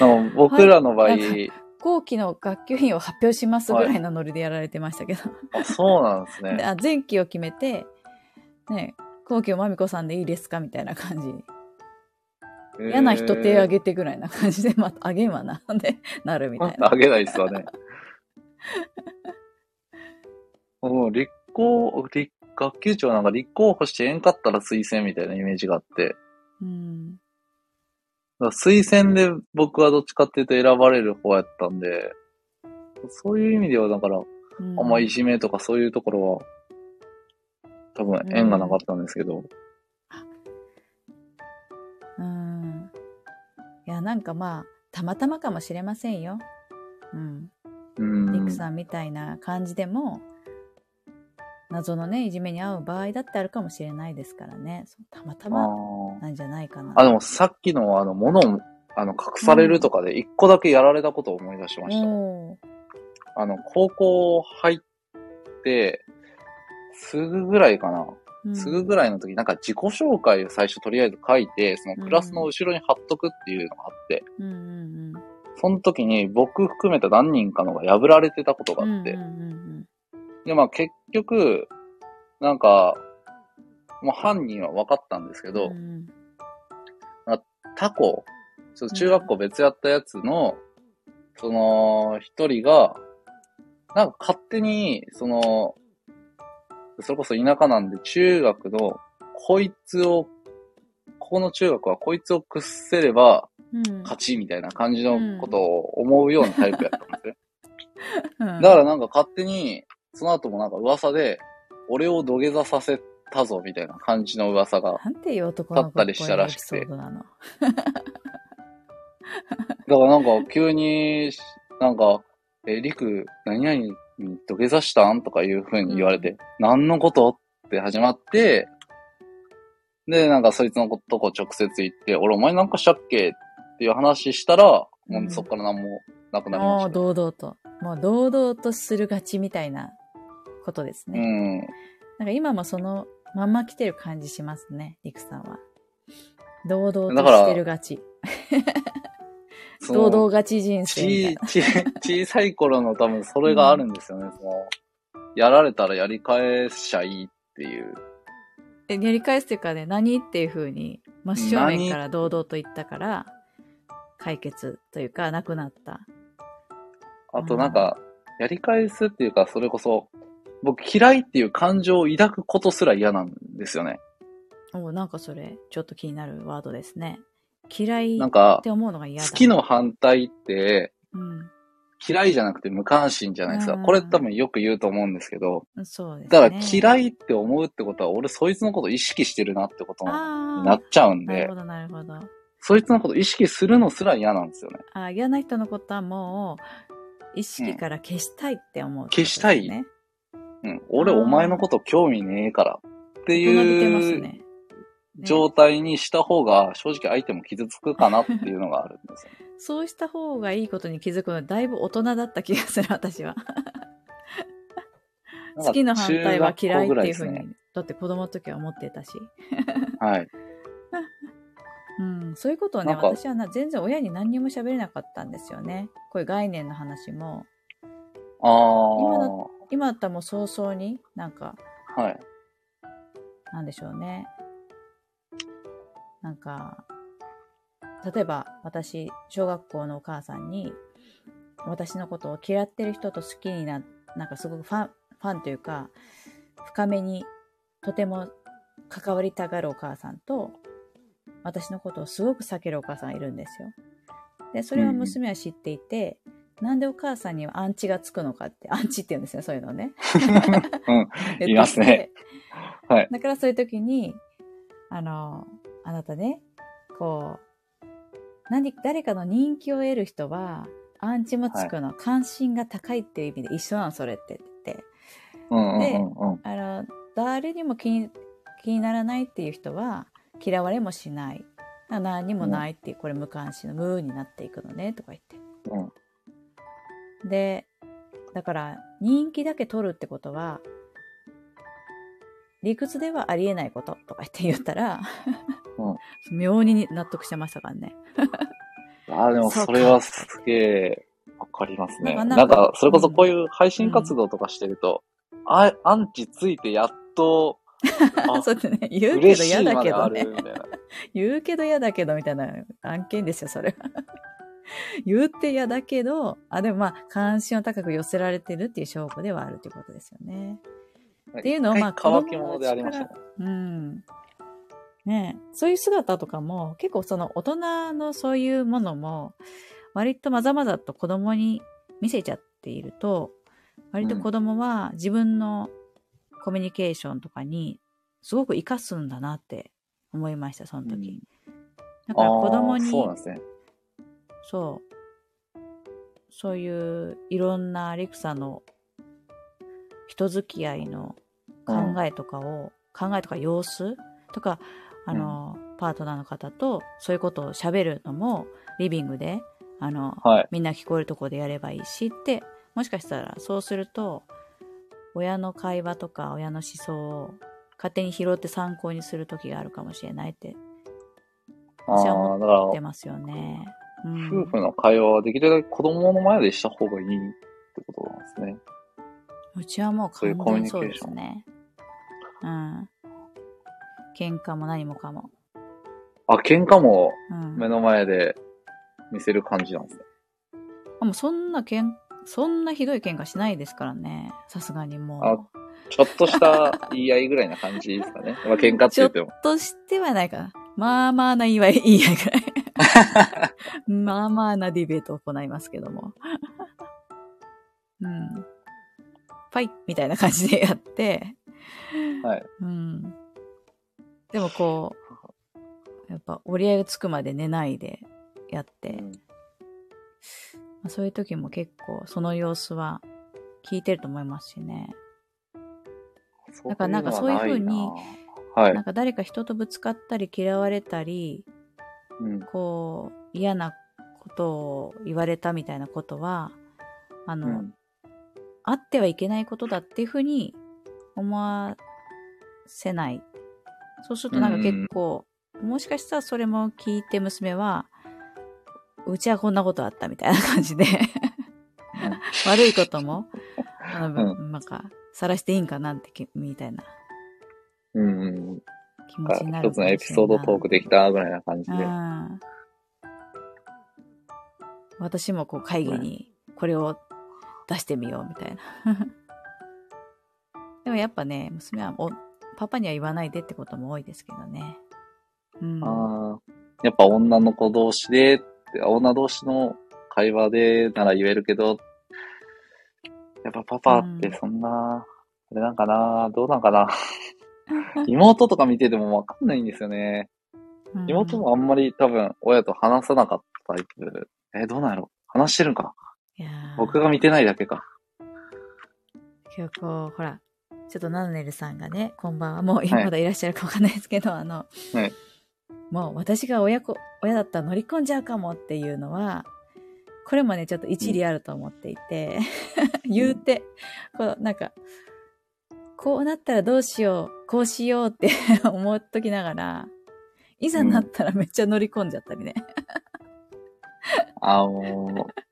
S1: [laughs]
S2: 僕らの場合、
S1: はい後期の学級委員を発表しますぐらいのノリでやられてましたけど。
S2: あそうなんですね。
S1: 前期を決めて、ね、後期をまみこさんでいいですかみたいな感じ。嫌な人手挙げてぐらいな感じで、[laughs] また、あげんわな。で、[laughs] なるみたいな。
S2: あげないっすわね。[laughs] もう立候、立学級長なんか立候補してえんかったら推薦みたいなイメージがあって、
S1: うん。
S2: だ推薦で僕はどっちかっていうと選ばれる方やったんで、そういう意味ではだから、
S1: うん
S2: あんまいじめとかそういうところは、多分縁がなかったんですけど、
S1: うん。いや、なんかまあ、たまたまかもしれませんよ。うん。
S2: うん。
S1: リクさんみたいな感じでも、謎のね、いじめに遭う場合だってあるかもしれないですからね。たまた
S2: あ
S1: ま
S2: ー
S1: なんじゃないかな。
S2: あ、でもさっきのあの、物を、あの、隠されるとかで一個だけやられたことを思い出しました。
S1: おー
S2: あの、高校入って、すぐぐらいかな。
S1: うん。
S2: すぐぐらいの時、なんか自己紹介を最初とりあえず書いて、そのクラスの後ろに貼っとくっていうのがあって、
S1: うんうん
S2: その時に僕含めた何人かのが破られてたことが
S1: うん。
S2: あって、
S1: うんうん。
S2: で、まあ結局、なんか、もう犯人は分かったんですけ
S1: うん
S2: ど、
S1: うん。
S2: 他校、ちょっと中学校別やったやつの、その、一人が、なんか勝手に、その、それこそ田舎なんで中学の、こいつを、ここの中学はこいつを屈せれば
S1: うん
S2: 勝ちみたいな感じのことを思うようなタイプやったんですね。
S1: うん
S2: だからなんか勝手に、その後もなんか噂で、俺を土下座させたぞみたいな感じの噂が。
S1: なんていう男の
S2: ったりしたらしくて。だからなんか急に、なんか、え、りく、何々に土下座したん？とかいう風に言われて、何のこと？って始まって、で、なんかそいつのとこ直接行って、俺お前なんかしたっけ？っていう話したら、も
S1: うん
S2: うそっから何もなくなりました。
S1: 堂々と。もう堂々とするがちみたいなことです
S2: う
S1: ね。
S2: ん。
S1: なんか今もそのまんま来てる感じしますね、リクさんは。堂々としてるがち。堂々がち人生
S2: 小さい頃の多分それがあるんですよね。その、やられたらやり返しちゃいいっていう。
S1: やり返すというかね、何っていう風に真正面から堂々と言ったから、解決というか、なくなった。
S2: あとなんか、やり返すっていうか、それこそ、僕嫌いっていう感情を抱くことすら嫌なんですよね。
S1: おなんかそれ、ちょっと気になるワードですね。嫌いっ
S2: なんか
S1: て、思うのが嫌だ。
S2: 好きの反対って、
S1: うん。
S2: 嫌いじゃなくて無関心じゃないですか。
S1: うん
S2: これ多分よく言うと思うんですけど、
S1: そうですね。
S2: だから嫌いって思うってことは、俺そいつのこと意識してるなってことに
S1: あ
S2: なっちゃうんで
S1: なるほ、ど、なるほど。
S2: そいつのこと意識するのすら嫌なんですよね。
S1: あ嫌な人のことはもう、意識から消したいって思う、
S2: 消したい
S1: ね。
S2: うん。俺お前のこと興味ねえからっていう
S1: ね。ね
S2: 状態にした方が正直相手も傷つくかなっていうのがあるんですよね。[laughs]
S1: そうした方がいいことに気づくのはだいぶ大人だった気がする、私は。[laughs] 好きの反対は嫌いっていうふうに、
S2: ね
S1: だって子供の時は思ってたし。
S2: はい。[laughs]
S1: うん、そういうことをね、私はな全然親に何にも喋れなかったんですよね。こういう概念の話も。
S2: ああ。
S1: 今だったらもう早々になんか、
S2: はい。
S1: なんでしょうね。なんか、例えば私、小学校のお母さんに、私のことを嫌ってる人と好きにな、なんかすごくファン、ファンというか、深めにとても関わりたがるお母さんと、私のことをすごく避けるお母さんがいるんですよ。で、それは娘は知っていて、なんでお母さんにはアンチがつくのかって、アンチって言うんですね、そういうのね。
S2: うん。[laughs] 言いますね。はい。
S1: だからそういう時に、あの、あなたね、こう、何、誰かの人気を得る人は、アンチもつくの、関心が高いっていう意味で一緒なの、それって言って。
S2: うんうんうんうん。
S1: あの、誰にも気に、気にならないっていう人は、嫌われもしない。あ何にもないっていう、これ無関心の無になっていくのね、とか言って。
S2: うん。
S1: で、だから、人気だけ取るってことは、理屈ではありえないこととか言って言ったら、妙に納得してましたからね。
S2: ああ、でも
S1: そ
S2: れはすげえわかりますね。
S1: な
S2: んか、それこそこういう配信活動とかしてると、あ、アンチついてやっと、[laughs] あ
S1: そうってね、言うけど嫌だけどね。[laughs] 言うけど嫌だけどみたいな案件ですよ、それは。[laughs] 言って嫌だけど、あ、でもまあ、関心を高く寄せられてるっていう証拠ではあるということですよね。っていうのをまあ
S2: 乾き物でありましたね。
S1: うん。ねえそういう姿とかも、結構その大人のそういうものも、割とまざまざと子供に見せちゃっていると、割と子供は自分のコミュニケーションとかにすごく活かすんだなって思いました、その時。だから子供に、
S2: そうね。
S1: そう。そういういろんなリクさんの人付き合いの考えとかを、考えとか様子とか、あの、パートナーの方とそういうことを喋るのもリビングで、あの、
S2: はい。
S1: みんな聞こえるとこでやればいいしって、もしかしたらそうすると、親の会話とか親の思想を勝手に拾って参考にする時があるかもしれないって
S2: あ
S1: 私は思って、ますよね。うん
S2: 夫婦の会話はできるだけ子供の前でした方がいいってことなんですね。
S1: うちはもう完全にそうですね。うん。喧嘩も何もかも。
S2: あ、喧嘩も
S1: うん。
S2: 目の前で見せる感じなんですね。
S1: あもうそんなけん、そんなひどい喧嘩しないですからね。さすがにも
S2: あ
S1: う。
S2: ちょっとした言い合いぐらいな感じですかね。[laughs] まあ喧嘩って言っても。
S1: としてはないかな。まあまあな言い合い、[laughs] 言い合いぐらい。[laughs] まあまあなディベートを行いますけども。うん。ファイみたいな感じでやって、
S2: はい。
S1: うん。でもこう、やっぱ折り合いがつくまで寝ないでやって、
S2: うん
S1: まあ、そういう時も結構その様子は聞いてると思いますしね。だからなんかそういう風に
S2: そういうのはないなはい
S1: なん。か誰か人とぶつかったり嫌われたり、
S2: うん。
S1: こう嫌なことを言われたみたいなことは、あの、
S2: うん
S1: あってはいけないことだっていうふうに思わせない。そうするとなんか結構、もしかしたらそれも聞いて娘は、うちはこんなことあったみたいな感じで、悪いことも、あの、
S2: う
S1: なんか、晒していいんかなってき、みたいな
S2: うんうん。
S1: 気持ちになる
S2: 一つのエピソードトークできたぐらいな感じで。
S1: うん私もこう会議にこれを出してみようみたいな。でもやっぱね、娘はおパパには言わないでってことも多いですけどね。うん。
S2: ああ。やっぱ女の子同士でって、女同士の会話でなら言えるけど、やっぱパパってそんな、あれなんかな、どうなんかな。[laughs] 妹とか見ててもわかんないんですよね。
S1: うん
S2: 妹もあんまり多分親と話さなかったタイプ。え、どうなんやろ？話してるんか
S1: いやー
S2: 僕が見てないだけか。
S1: 今日こう、ほら、ちょっとナナネルさんがね、こんばんは。もう今
S2: はい
S1: まだいらっしゃるかわかんないですけど、あの、
S2: はい
S1: もう私が親子、親だったら乗り込んじゃうかもっていうのは、これもね、ちょっと一理あると思っていて、言うて、こう、なんか、こうなったらどうしよう、こうしようって [laughs] 思っときながら、いざなったらめっちゃ乗り込んじゃったりね。
S2: あのー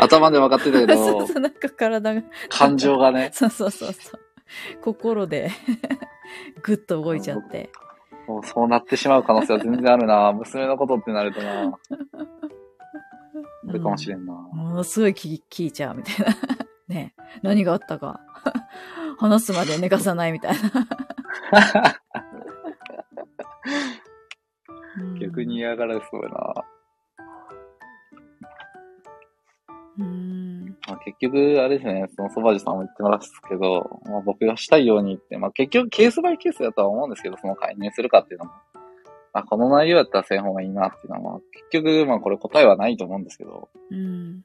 S2: 頭で分かってたけど、[laughs]
S1: そうそう、なんか体が、
S2: 感情がね、[laughs]
S1: そうそうそうそう。[laughs] 心でぐっと動いちゃって。
S2: もうそうなってしまう可能性は全然あるな。[laughs] 娘のことってなるとな。あるかもしれんな。
S1: もものすごい聞聞いちゃうみたいな。[laughs] ね何があったか。話すまで寝かさないみたいな。うん
S2: 逆に。嫌がられそうやな。
S1: うん。
S2: まあ、結局、あれですね、そのそばじさんも言ってますけど、まあ、僕がしたいようにって、まあ、結局ケースバイケースだとは思うんですけど、その介入するかっていうのも。まあ、この内容だったらせん方がいいなっていうのは、まあ、結局、まあ、これ答えはないと思うんですけど、
S1: うん。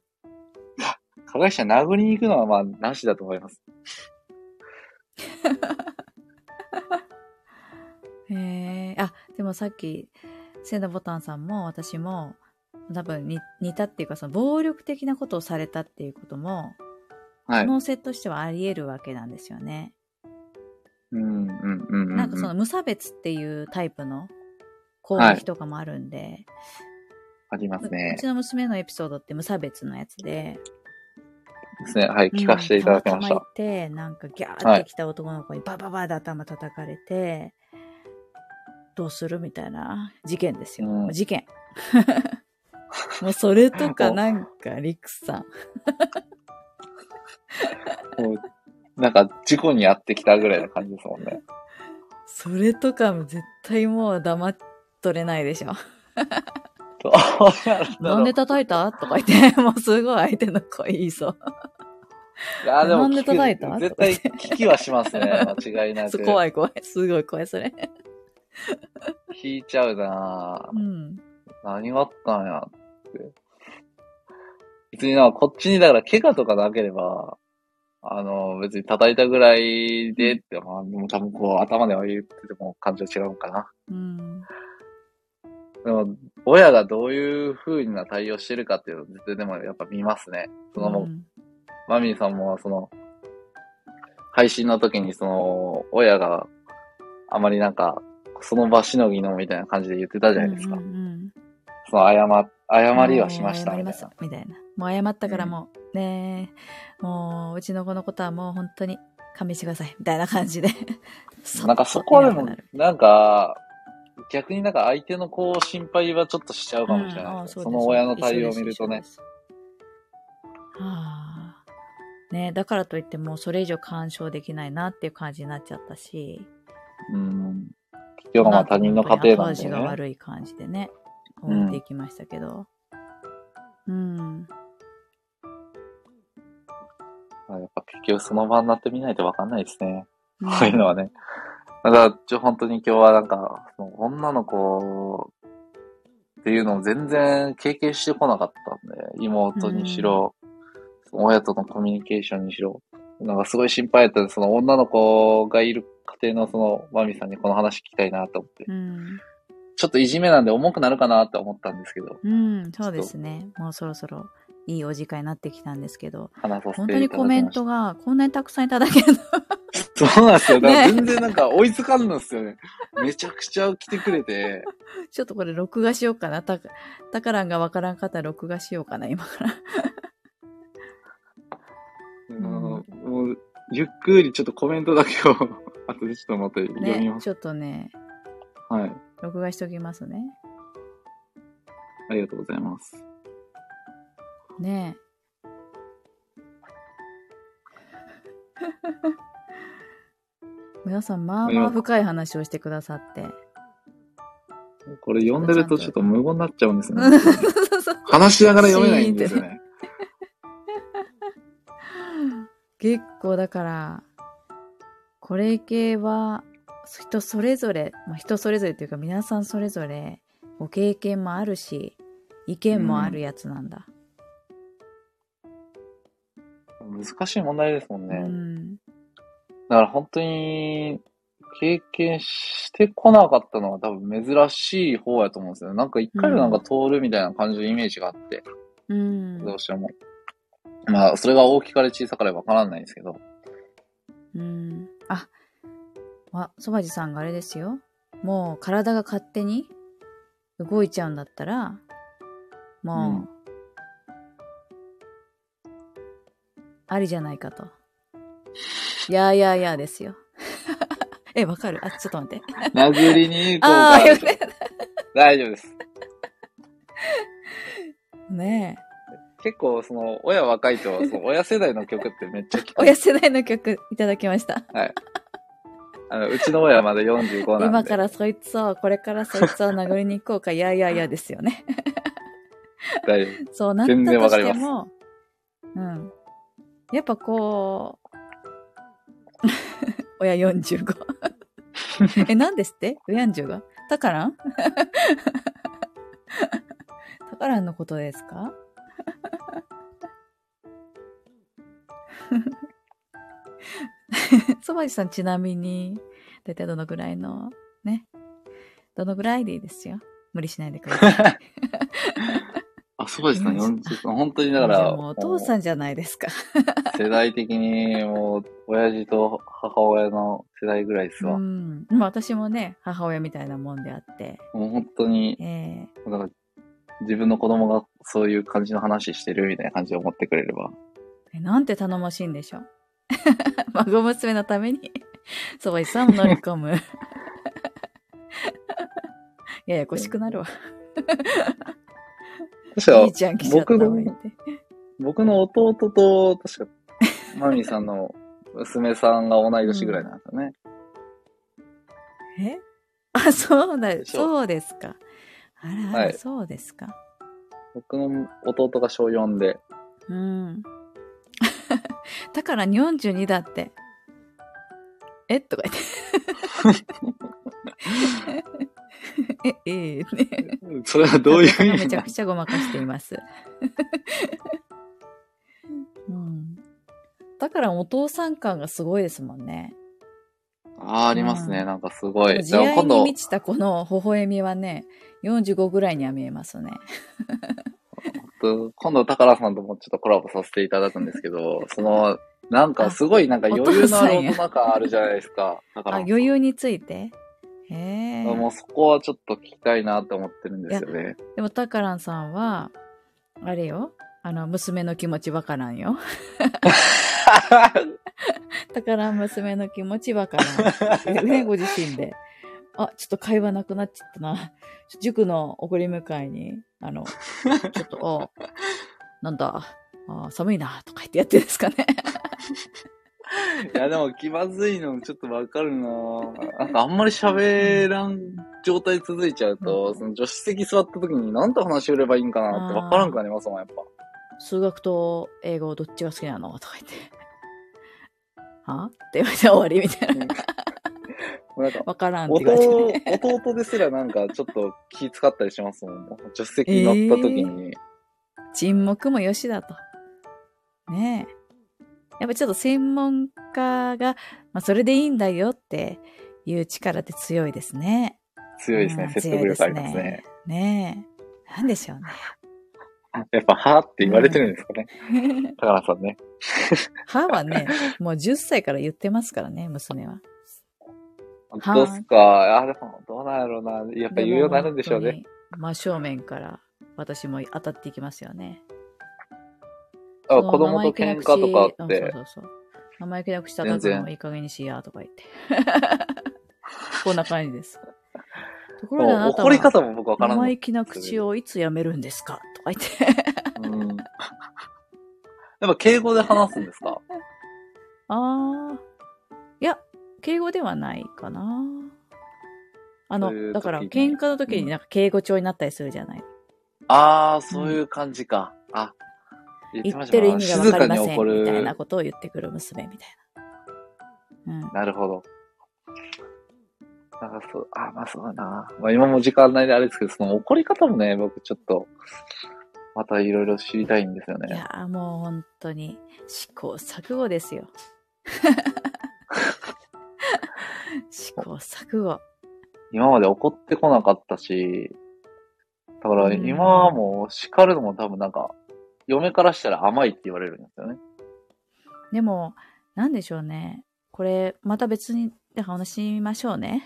S2: 加害者殴りに行くのは、まあ、なしだと思います。[laughs]
S1: へえ。あ、でもさっき、センダボタンさんも私も、多分に似たっていうか、その暴力的なことをされたっていうことも、
S2: はい。
S1: 可能性としてはあり得るわけなんですよね。
S2: うん、うん、うんうん。
S1: なんかその無差別っていうタイプの攻撃とかもあるんで、
S2: ありますね
S1: う。ちの娘のエピソードって無差別のやつで、
S2: ですね。はい、聞かせていただきました
S1: うんて、なんかギャーって来た男の子にバババで頭叩かれて、どうするみたいな事件ですよ。
S2: うん
S1: 事件。[laughs] もうそれとかなんか、リクさん。
S2: もうなんか、事故に遭ってきたぐらいな感じですもんね。
S1: それとかも絶対もう黙っとれないでしょ。なんで叩いた？とか言って、[laughs] もうすごい相手の声言いそう。
S2: いや、でも
S1: なんで叩いた？
S2: 絶対聞きはしますね。間違いなく。[laughs]
S1: 怖い怖い。すごい怖い、それ。
S2: 聞いちゃうなぁ
S1: うん。
S2: 何があったんやって。別にな、こっちにだから怪我とかなければ、あの、別に叩いたぐらいでって、まあ、でも多分こう頭では言ってても感情違うのかな。
S1: うん。
S2: でも、親がどういう風な対応してるかっていうのを絶対でもやっぱ見ますね。そのう
S1: ん
S2: マミーさんもその、配信の時にその、親があまりなんか、その場しのぎのみたいな感じで言ってたじゃないですか。
S1: うんうんうん
S2: その謝、謝りはしましたみたいな。
S1: みたいな。もう謝ったからもう、ねえ、もう、うちの子のことはもう本当に勘弁してください。みたいな感じで。[laughs]
S2: なんかそこはでも
S1: いな
S2: んか、逆になんか相手のこう心配はちょっとしちゃうかもしれない。
S1: うんあ
S2: その親の対応を見るとね。。
S1: はあ。ねだからといってもうそれ以上干渉できないなっていう感じになっちゃったし。
S2: うん。結局はまあ他人の家庭なんで
S1: 後味が
S2: ね。
S1: 悪い感じでね、
S2: うん
S1: 終わっていきましたけど。うん。
S2: やっぱ結局その場になってみないとわかんないですね。
S1: うん
S2: こういうのはね。だから、ちょ、本当に今日はなんか、その女の子っていうのを全然経験してこなかったんで、妹にしろ、その親とのコミュニケーションにしろ、なんかすごい心配やったんで、その女の子がいる家庭のそのマミさんにこの話聞きたいなと思って、
S1: うん。
S2: ちょっといじめなんで重くなるかなって思ったんですけど、
S1: うん、そうですね。もうそろそろいいお時間になってきたんですけど、本
S2: て
S1: 当にコメン。トがこんなにたくさんいただけるの。
S2: そうなんですよ。だから
S1: ね
S2: 全然なんか追いつかんのですよね。めちゃくちゃ来てくれて、
S1: ちょっとこれ録画しようかな。た、たからんがわからんかったら録画しようかな、今から。
S2: うんもう、ゆっくりちょっとコメントだけを、後でちょっとまた読みま、す。
S1: ねちょっとね、
S2: はい。
S1: 録画しときますね。
S2: ありがとうございます。
S1: ね [laughs] 皆さん、まあまあ深い話をしてくださって。
S2: これ読んでるとちょっと無言になっちゃうんですね [laughs] 話しながら読めないんですよね。[laughs]
S1: 結構だから、これ系は人それぞれ、まあ、人それぞれというか皆さんそれぞれご経験もあるし、意見もあるやつなんだ。
S2: 難しい問題ですもん
S1: う
S2: ね。
S1: ん。
S2: だから本当に、経験してこなかったのは多分珍しい方やと思うんですよね。なんか一回でなんか通るみたいな感じのイメージがあって、
S1: うん。
S2: どうしても。まあ、それが大きかれ小さかれわからないんですけど。
S1: うん。あ、あ、そばじさんがあれですよ。もう体が勝手に動いちゃうんだったら、もう、ありじゃないかと。いやいやいやですよ。[laughs] え、わかる？あ、ちょっと待って。
S2: 殴りに行こう [laughs]
S1: ああ、
S2: か
S1: よくね。
S2: 大丈夫です。
S1: ね
S2: 結構、その、親若いと、その親世代の曲ってめっちゃ聞く。[laughs]
S1: 親世代の曲いただきました。
S2: はい。あの、うちの親はまだ45なんで。
S1: 今からそいつを、これからそいつを殴りに行こうか、いやいやいやですよね。
S2: 大丈夫。
S1: そうなった
S2: 全然わ
S1: と
S2: かります
S1: しても、うん。やっぱこう、[laughs] 親45。[laughs] え、何ですって？親 45? タカランタカランのことですか？そばじさんちなみに、だいたいどのぐらいの、ね。どのぐらいでいいですよ。無理しないでください。[laughs]
S2: あ、そうですね、
S1: うん
S2: 40本当にだから、
S1: あもうお父さんじゃないですか。
S2: 世代的に、もう、親父と母親の世代ぐらいですわ。
S1: うん。まあ私もね、母親みたいなもんであって、
S2: もう本当に、
S1: ええ
S2: なんか、自分の子供がそういう感じの話してるみたいな感じで思ってくれれば。
S1: えなんて頼もしいんでしょう。[laughs] 孫娘のために、[laughs] そばいさんも乗り込む。[laughs] ややこしくなるわ。
S2: 確か
S1: いいちゃん来ちゃった
S2: 僕。僕の弟と、確か、マミーさんの娘さんが同い年ぐらいなんですよね。
S1: え？あ、そうだ、そうですか。あらあら、
S2: はい
S1: そうですか。
S2: 僕の弟が小4で。
S1: うん。だから42だって。え？とか言って。[laughs] え、え？えね。
S2: それはどういう意
S1: め
S2: 味な
S1: ちゃくちゃごまかしています。うん。だからお父さん感がすごいですもんね。
S2: ああ、ありますね。
S1: うん
S2: なんかすごい。
S1: 慈
S2: じゃあ今度
S1: 愛に、満ちたこの微笑みはね、45ぐらいには見えますね。
S2: 今度、宝さんともちょっとコラボさせていただくんですけど、[laughs] その、なんかすごいなんか余裕のある大人感あるじゃないですか。だか
S1: あ、
S2: ら、
S1: 余裕について？へえ。
S2: もうそこはちょっと聞きたいなって思ってるんですよね。
S1: でも、タカランさんは、あれよ？あの、娘の気持ちわからんよ。タカラン娘の気持ちわからん。えね、[laughs] ご自身で。あ、ちょっと会話なくなっちゃったな。塾の送り迎えに、あの、ちょっと、あ、なんだ、あ寒いな、とか言ってやってるんですかね。[laughs]
S2: いや、でも気まずいのちょっとわかるななんかあんまり喋らん状態続いちゃうと、
S1: うん
S2: その助手席座った時に何と話し売ればいいんかなってわからんくなりますもん、やっぱ。
S1: 数学と英語どっちが好きなのとか言って。はって言われて終わりみたいな。[laughs]
S2: なんか、
S1: わからんって言われて、ね。
S2: 弟、弟ですらなんかちょっと気使ったりしますもん。助手席に乗った時に。
S1: 沈黙もよしだと。ねえ。やっぱちょっと専門家が、まあそれでいいんだよっていう力って強いですね。
S2: 強いですね。
S1: うん
S2: 説得力ありますね。。
S1: ねえ。なんでしょうね。[laughs]
S2: やっぱ、はって言われてるんですかね。[laughs] 高原さんね。
S1: 歯はね、もう10歳から言ってますからね、娘は。は
S2: どうっすか？あ、でも、どうなんやろうな。やっぱ言うようになるんでしょうね。
S1: 真正面から私も当たっていきますよね。
S2: あ子供と喧嘩とかあって
S1: うん、そうそうそう。生意気な口叩くのもいい加減にしや、とか言って。[laughs] こんな感じです。ところであなた
S2: 怒り
S1: は、
S2: 方も僕わからんの
S1: 生意気な口をいつやめるんですかとか言って。
S2: うん。[laughs] やっぱ敬語で話すんですか？[laughs]
S1: あー。敬語ではないかな。あの
S2: そういう、時に
S1: だから、喧嘩の時になんか敬語調になったりするじゃない。
S2: ああ、そういう感じか。あ、言
S1: 言っ
S2: てた
S1: る意味がわかりません。みたいなことを言ってくる娘みたいな。うん。
S2: なるほど。なんかそう、あ、まあそうだな。まあ今も時間ないであれですけど、その怒り方もね、僕ちょっと、またいろいろ知りたいんですよね。
S1: いやーもう本当に試行錯誤ですよ。試行錯誤。
S2: 今まで怒ってこなかったし、だから
S1: うん
S2: 今はもう叱るのも多分なんか、嫁からしたら甘いって言われるんですよね。
S1: でも、なんでしょうね。これ、また別にで話しましょうね。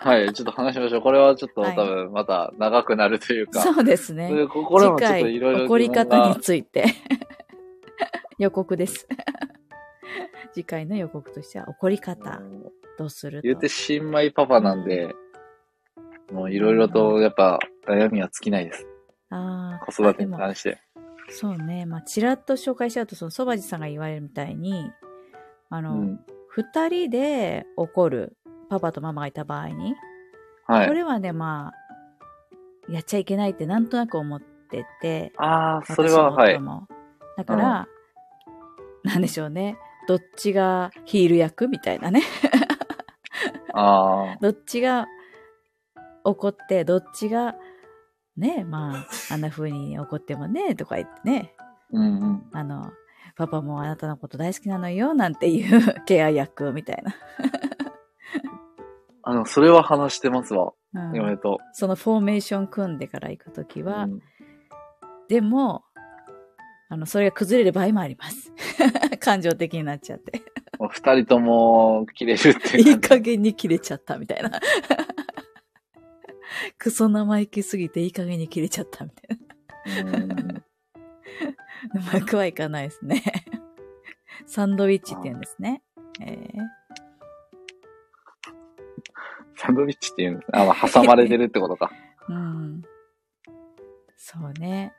S2: はい、ちょっと話しましょう。これはちょっと
S1: はい
S2: 多分また長くなるというか。
S1: そうですね。
S2: でここれも
S1: 次
S2: ちょっといろい
S1: 回、
S2: ろ
S1: 怒り方に
S2: 疑
S1: ついて予告です。次回の予告としては、怒り方、どうすると
S2: 言うて新米パパなんで、もういろいろとやっぱ悩みは尽きないです。
S1: あー
S2: 子育てに関して。
S1: そうね。まあ、ちらっと紹介しちゃうと、その、そばじさんが言われるみたいに、あの、
S2: うん。
S1: 二、人で怒るパパとママがいた場合に、
S2: はい。
S1: これはね、まあ、やっちゃいけないってなんとなく思ってて、
S2: ああ、それは、はい
S1: だから、なんでしょうね。どっちがヒール役みたいなね。
S2: あ
S1: どっちが怒って、どっちが、ね、まあ、[laughs] あんな風に怒ってもね、とか言ってね、
S2: あ、うんうん。
S1: あの、パパもあなたのこと大好きなのよ、なんていうケア役みたいな。[laughs]
S2: あの、それは話してますわ。
S1: うん
S2: 嫁と。
S1: そのフォーメーション組んでから行くときは、
S2: うん
S1: でも、あの、それが崩れる場合もあります。[laughs] 感情的になっちゃって。
S2: 二人とも切れるって
S1: い
S2: いう
S1: い加減に切れちゃったみたいな。[laughs] クソ生意気すぎていい加減に切れちゃったみたいな。
S2: う [laughs]
S1: まくはいかないですね。サンドイッチって言うんですね。えー
S2: サンドイッチっていうんですね。あ、まあ、挟まれてるってことか。[laughs]
S1: うん。そうね。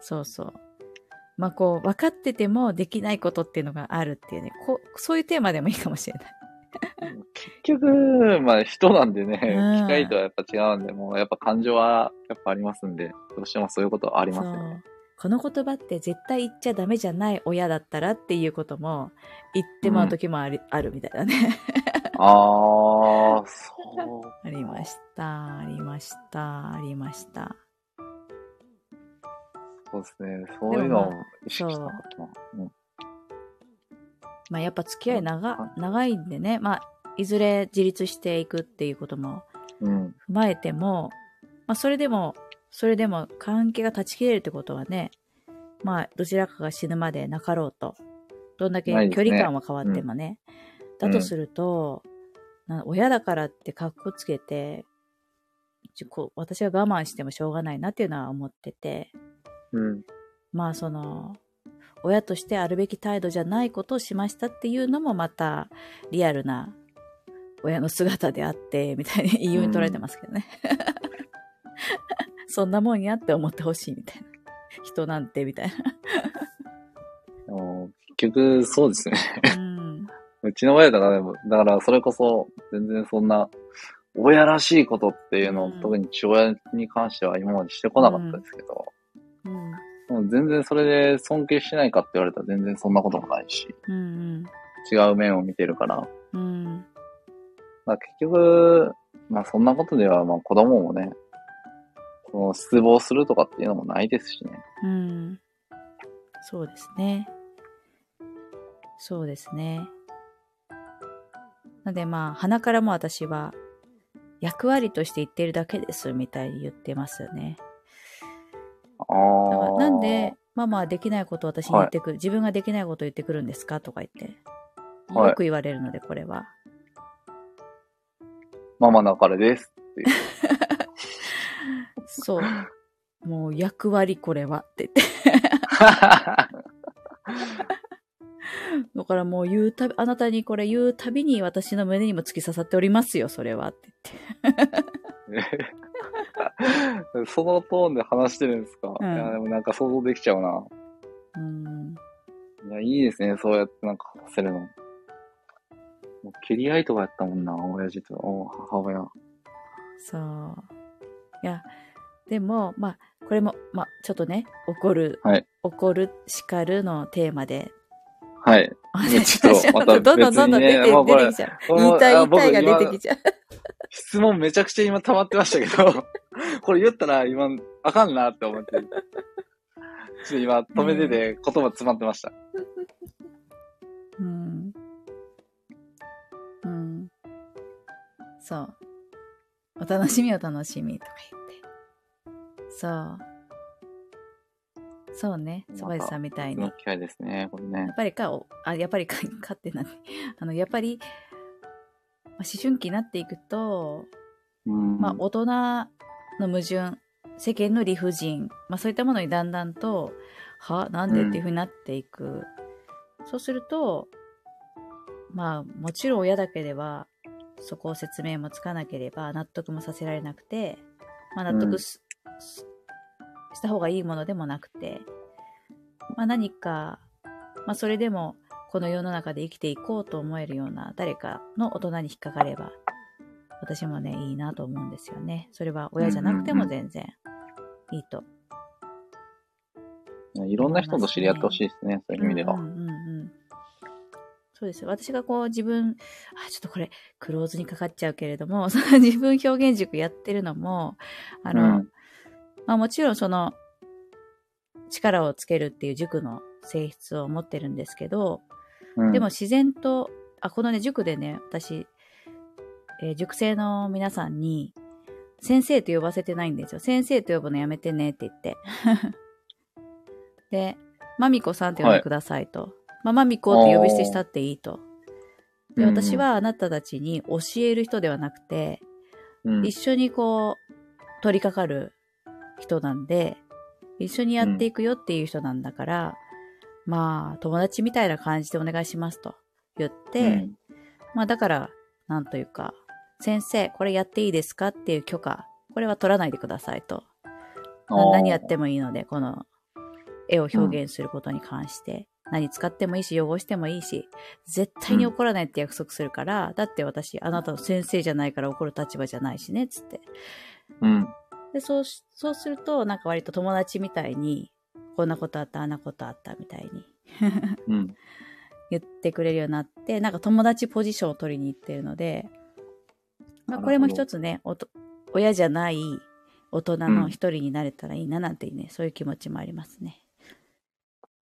S1: そうそう。まあこう、分かっててもできないことっていうのがあるっていうね。こうそういうテーマでもいいかもしれない。
S2: 結局、まあ人なんでね、
S1: うん
S2: 機械とはやっぱ違うんで、もうやっぱ感情はやっぱありますんで、どうしてもそういうことはありますよね。
S1: この言葉って絶対言っちゃダメじゃない親だったらっていうことも言ってもらう時もあり、あるみたいなね。[laughs]
S2: ああ、そう。[laughs]
S1: ありました、ありました、ありました。
S2: そうですね。そういうのを意識したか
S1: ま
S2: ったな。うん
S1: まあやっぱ付き合い長長いんでね、まあいずれ自立していくっていうことも
S2: うん。
S1: 踏まえても、まあそれでも、それでも関係が断ち切れるってことはね、まあどちらかが死ぬまでなかろうと。どんだけ距離感は変わってもね。だとすると、な親だからってカッコつけて、私は我慢してもしょうがないなっていうのは思ってて、
S2: うん。
S1: まあその、親としてあるべき態度じゃないことをしましたっていうのもまたリアルな親の姿であって、みたいに言いように捉えてますけどね。[laughs] そんなもんやって思ってほしいみたいな。人なんて、みたい
S2: でも結局、そうですね。
S1: な。うん。
S2: うちの親だからでも、だからそれこそ、全然そんな、親らしいことっていうのを、
S1: うん
S2: 特に父親に関しては今までしてこなかったですけど、
S1: うん。
S2: も全然それで尊敬してないかって言われたら全然そん。なこともないし、
S1: うん。
S2: 違う面を見てるから、
S1: うん。
S2: まあ、結局、まあそん。なことではまあ子供もね、その失望するとかっていうのもないですしね。
S1: うん。そうですね。そうですね。なん。でまあ、鼻からも私は、役割として言ってるだけです、みたいに言ってますよね。
S2: あ
S1: だから
S2: あ。
S1: なんで、ママはできないことを私に言ってくる、自分ができないことを言ってくるんですかとか言って。
S2: はい
S1: よく言われるので、これは。
S2: ママだからです。[laughs]
S1: そう。もう役割これはって言って。だからもう言うたび、あなたにこれ言うたびに私の胸にも突き刺さっておりますよ、それはって言って。[laughs]
S2: そのトーンで話してるんですか、
S1: うん
S2: いや、でもなんか想像できちゃうな。
S1: うん。
S2: いや、いいですね、そうやってなんか話せるの。もう蹴り合いとかやったもんな、親父とお母親。
S1: そう。いや、でも、まあ、これも、まあ、ちょっとね、怒る、
S2: はい
S1: 怒る、叱るのテーマで、
S2: はい。ちょっとまた
S1: どんどんどんどん出て,、出てきちゃう。言いたい言いたいが出てきちゃう。
S2: 質問めちゃくちゃ今溜まってましたけど、[laughs] これ言ったら今、あかんなって思って。ちょっと今止めてて言葉詰まってました。
S1: うん。うん。そう。お楽しみお楽しみとか言って。そう。そうね。そばじさんみたいに。
S2: の機会ですね、これね
S1: やっ。ぱりか、おあ、やっぱりか、かってなに。あの、やっぱり、まあ、思春期になっていくと、
S2: うん。
S1: まあ、大人の矛盾、世間の理不尽、まあ、そういったものにだんだんと、はなんでっていうふうになっていく。そうすると、まあ、もちろん親だけでは、そこを説明もつかなければ、納得もさせられなくて、まあ、納得す、すした方がいいものでもなくて、まあ何か、まあそれでもこの世の中で生きていこうと思えるような誰かの大人に引っかかれば、私もね、いいなと思うんですよね。それは親じゃなくても全然いいと。
S2: いろんな人と知り合ってほしいですね、そういう意味では。
S1: うんうんうんうんそうですよ。私がこう自分、あ、ちょっとこれ、クローズにかかっちゃうけれども、そ [laughs] の自分表現塾やってるのも、あの、
S2: うん
S1: まあもちろんその、力をつけるっていう塾の性質を持ってるんですけど、
S2: うん
S1: でも、自然と、あ、このね、塾でね、私、えー塾生の皆さんに、先生と呼ばせてないんですよ。先生と呼ぶのやめてねって言って。[laughs] で、まみこさんって呼んでくださいと。まあ、まみこって呼び捨てしたっていいと。で、
S2: うん
S1: 私はあなたたちに教える人ではなくて、
S2: うん
S1: 一緒にこう、取り掛かる人なんで、一緒にやっていくよっていう人なんだから、まあ、友達みたいな感じでお願いしますと言って、
S2: うん
S1: まあだから、なんというか、先生、これやっていいですかっていう許可、これは取らないでくださいと。な何やってもいいので、この絵を表現することに関して、何使ってもいいし、汚してもいいし、絶対に怒らないって約束するから、だって私、あなたの先生じゃないから怒る立場じゃないしね、つって。
S2: うん。
S1: で、そうし、そうすると、なんか割と友達みたいに、こんなことあった、あんなことあった、みたいに
S2: うん。
S1: 言ってくれるようになって、なんか友達ポジションを取りに行ってるので、まあ、これも一つね、おと親じゃない大人の一人になれたらいいななんてね、そういう気持ちもありますね。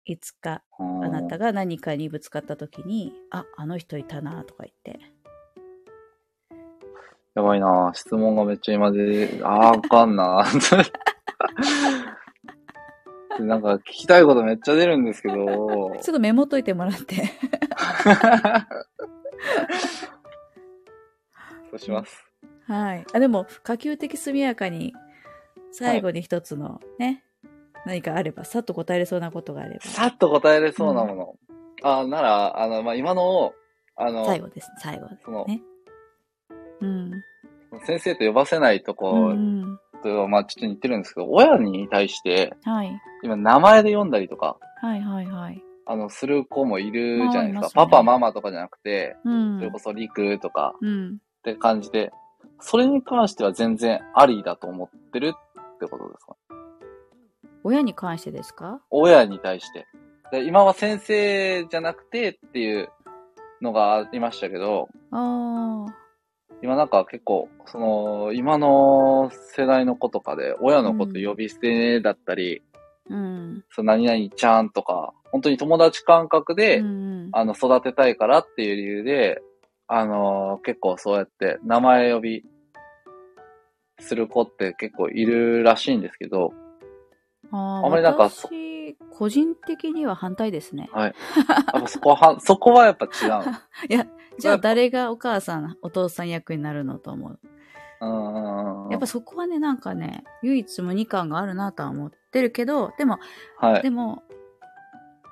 S1: いつか
S2: あ
S1: あなたが何かにぶつかった時に、あ、あの人いたなとか言って。
S2: やばいな質問がめっちゃ今で、あー、あかんな [laughs] なんか聞きたいことめっちゃ出るんですけど、[laughs]
S1: ちょっとメモっといてもらって。[laughs]
S2: そうします。
S1: はい。あ、でも、可及的速やかに、最後に一つのね、何かあれば、さっと答えれそうなことがあれば。
S2: さっと答えれそうなもの。あなら、あの、まあ、今のを、あの、
S1: 最後です。最後です
S2: その、
S1: ね。うん。
S2: 先生と呼ばせないと
S1: う
S2: こ
S1: んうん。
S2: と、まあ、ちょっと似てるんですけど、親に対して、
S1: はい。
S2: 今名前で読んだりとか、
S1: はいはいはい。
S2: あの、する子もいるじゃないですか。
S1: すね
S2: パパ、ママとかじゃなくて、
S1: うん。
S2: それこそリクとか
S1: うん。
S2: って感じで、それに関しては全然ありだと思ってるってことですか？
S1: 親に関してですか？
S2: 親に対して。で今は先生じゃなくてっていうのがありましたけど、
S1: ああ。
S2: 今なんか結構、その、今の世代の子とかで、親のこと呼び捨てだったり、
S1: うん。
S2: その何々ちゃんとか、本当に友達感覚で、
S1: うんうん
S2: あの、育てたいからっていう理由で、あの結構そうやって名前呼びする子って結構いるらしいんですけど、
S1: あ
S2: あまりなんかそ
S1: 私、個人的には反対ですね。
S2: はい。やっぱそこはは、そこはやっぱ違う。[laughs]
S1: いや、じゃあ誰がお母さん、お父さん役になるのと思う。やっぱそこはね、なんかね、唯一無二感があるなとは思ってるけど、でも、
S2: はい。
S1: でも、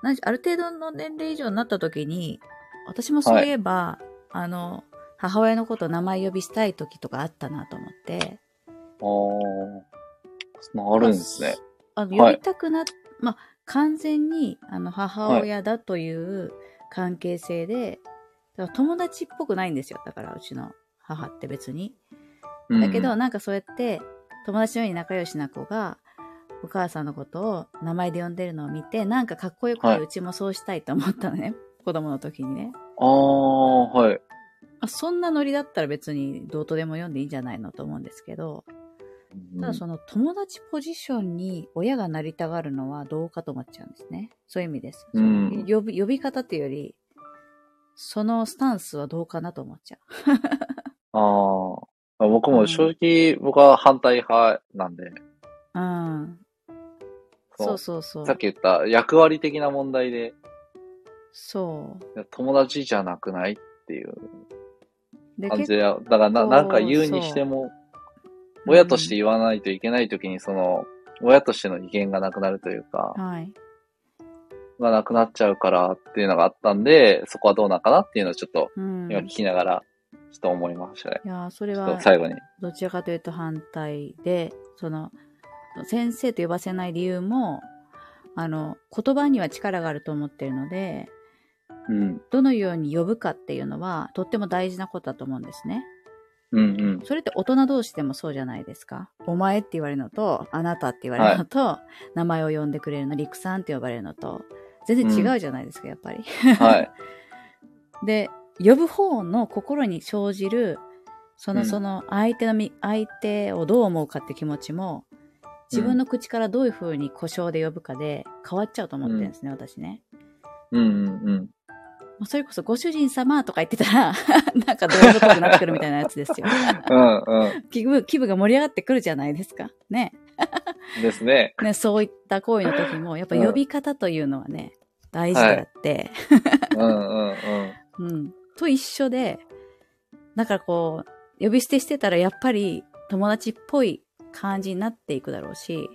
S1: 何ある程度の年齢以上になった時に、私もそういえば、あの、母親のことを名前呼びしたい時とかあったなと思って、
S2: おー。そんなあるんですね。
S1: あの、
S2: はい
S1: 呼びたくなっ、まあ、完全に、あの、母親だという関係性で、だから友達っぽくないんですよ。だから、うちの母って別に。
S2: うん
S1: だけど、、なんかそうやって、友達のように仲良しな子が、お母さんのことを名前で呼んでるのを見て、なんかかっこよくて、
S2: はいう
S1: ちもそうしたいと思ったのね。子供の時にね。
S2: ああ、はい。
S1: あそんなノリだったら別にどうとでも読んでいいんじゃないのと思うんですけど、ただその友達ポジションに親がなりたがるのはどうかと思っちゃうんですね。そういう意味です。呼び呼び方っていうより、そのスタンスはどうかなと思っちゃ [laughs]
S2: ああ。僕も正直、僕は反対派なんで、
S1: う。うん。そうそうそう。
S2: さっき言った役割的な問題で、
S1: そう。
S2: 友達じゃなくないっていう
S1: で
S2: 感じで、だからな
S1: 構
S2: なんか言うにしても、親として言わないといけないときに、その、親としての威厳がなくなるというか、
S1: はい。
S2: がなくなっちゃうからっていうのがあったんで、そこはどうなんかなっていうのをちょっと
S1: うん。
S2: 今聞きながら、ちょっと思いましたね。
S1: いやー、それ
S2: ちょっ
S1: は
S2: と最後に。
S1: どちらかというと反対で、その、先生と呼ばせない理由も、あの、言葉には力があると思ってるので、
S2: うん。
S1: どのように呼ぶかっていうのは、とっても大事なことだと思うんですね。
S2: うんうん。
S1: それって大人同士でもそうじゃないですか。お前って言われるのと、あなたって言われるのと、名前を呼んでくれるの、リクさんって呼ばれるのと、全然違うじゃないですか、やっぱり。
S2: はい。[laughs]
S1: で、呼ぶ方の心に生じる、その、
S2: うん
S1: その相手のみ、相手をどう思うかって気持ちも、自分の口からどういう風に故障で呼ぶかで変わっちゃうと思ってるんですね、私ね。
S2: うんうんうん。
S1: まあそれこそご主人様とか言ってたら、[laughs] なんかどういうことになってくるみたいなやつですよ。
S2: うんう [laughs]
S1: 気分、気分が盛り上がってくるじゃないですか。ね。
S2: ん。[laughs] ですね。
S1: ね、そういった行為の時も、やっぱ呼び方というのはね、大事であって、
S2: うんうんうん。
S1: うん。と一緒で、だからこう、呼び捨てしてたらやっぱり友達っぽい感じになっていくだろうし、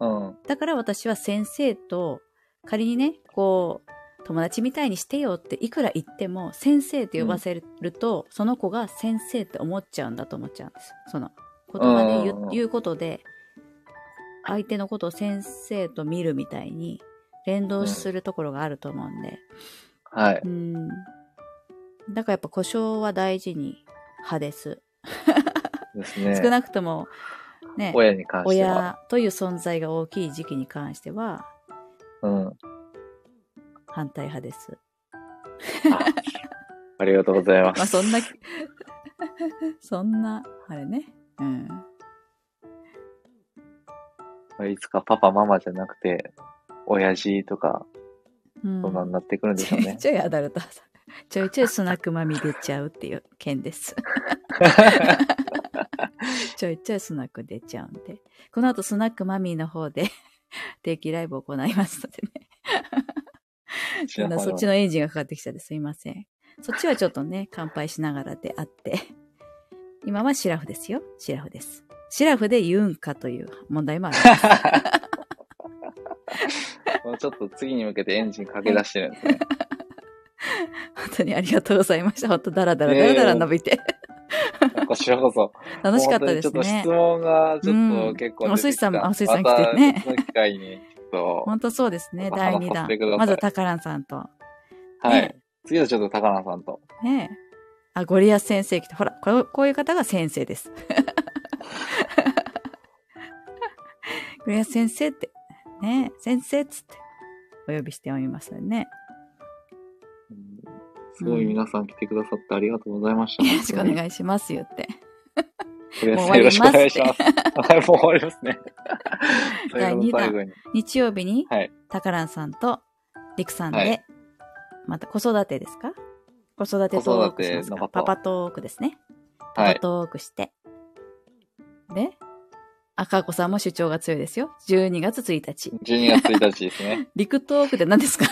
S2: うん。
S1: だから私は先生と、仮にね、こう、友達みたいにしてよっていくら言っても、先生って呼ばせると、その子が先生って思っちゃうんだと思っちゃうんです。その、言葉で言
S2: う
S1: ことで、相手のことを先生と見るみたいに連動するところがあると思うんで、
S2: はい。
S1: うん。だからやっぱ故障は大事に派です。
S2: ですね。[laughs]
S1: 少なくとも、ね、
S2: 親に関しては。
S1: 親という存在が大きい時期に関しては
S2: うん。
S1: 反対派です。
S2: ありがとうございま [laughs]
S1: まあ
S2: す。
S1: そんな、[laughs] そんな、あれね。うん。
S2: いつかパパママじゃなくて、親父とか、
S1: うん
S2: そんなになってくるんでしょうね。
S1: ちょいちょいアダルトさちょいちょいスナックマミ出ちゃうっていう件です。[laughs] ちょいちょいスナック出ちゃうんで。この後スナックマミーの方で [laughs] 定期ライブを行いますのでね。[laughs] そっちのエンジンがかかってきちゃってすいません。そっちはちょっとね、乾杯しながらであって。今はシラフですよ。シラフです。シラフで言うんかという問題もあります。[laughs]
S2: もうちょっと次に向けてエンジンかけ出してるんですね。[laughs]
S1: 本当にありがとうございました。本当ダラダラダラダラ伸びて。
S2: こちらこそ。[laughs]
S1: 楽しかったですね
S2: ちょっと質。問がちょっと結構。
S1: うんお寿司さんもお寿司さん来てね
S2: 機会に、ちょっと。
S1: 本当そうですね。第2弾まず、タカランさんと。
S2: はい
S1: ね。
S2: 次はちょっと高菜さんと。
S1: ねえ。あ、ゴリアス先生来て。ほら、これこういう方が先生です。ゴリアス先生って。ねえ、先生っつって。お呼びしておりますよね。
S2: うんすごい皆さん来てくださってありがとうございました。
S1: よろしくお
S2: い
S1: 願いしますよって。
S2: よろしくお願いします。はい、もう終わりますね。[laughs]
S1: 第
S2: 最後最後に。
S1: 日曜日に、
S2: はい。
S1: タカランさんと、リクさんで、
S2: はい
S1: また子育てですか？子育てトークしますか？パパトークですね。パ
S2: はい。
S1: パトークして。で、赤子さんも主張が強いですよ。12月1日。
S2: 12月1日ですね。[laughs]
S1: リクトークって何ですか？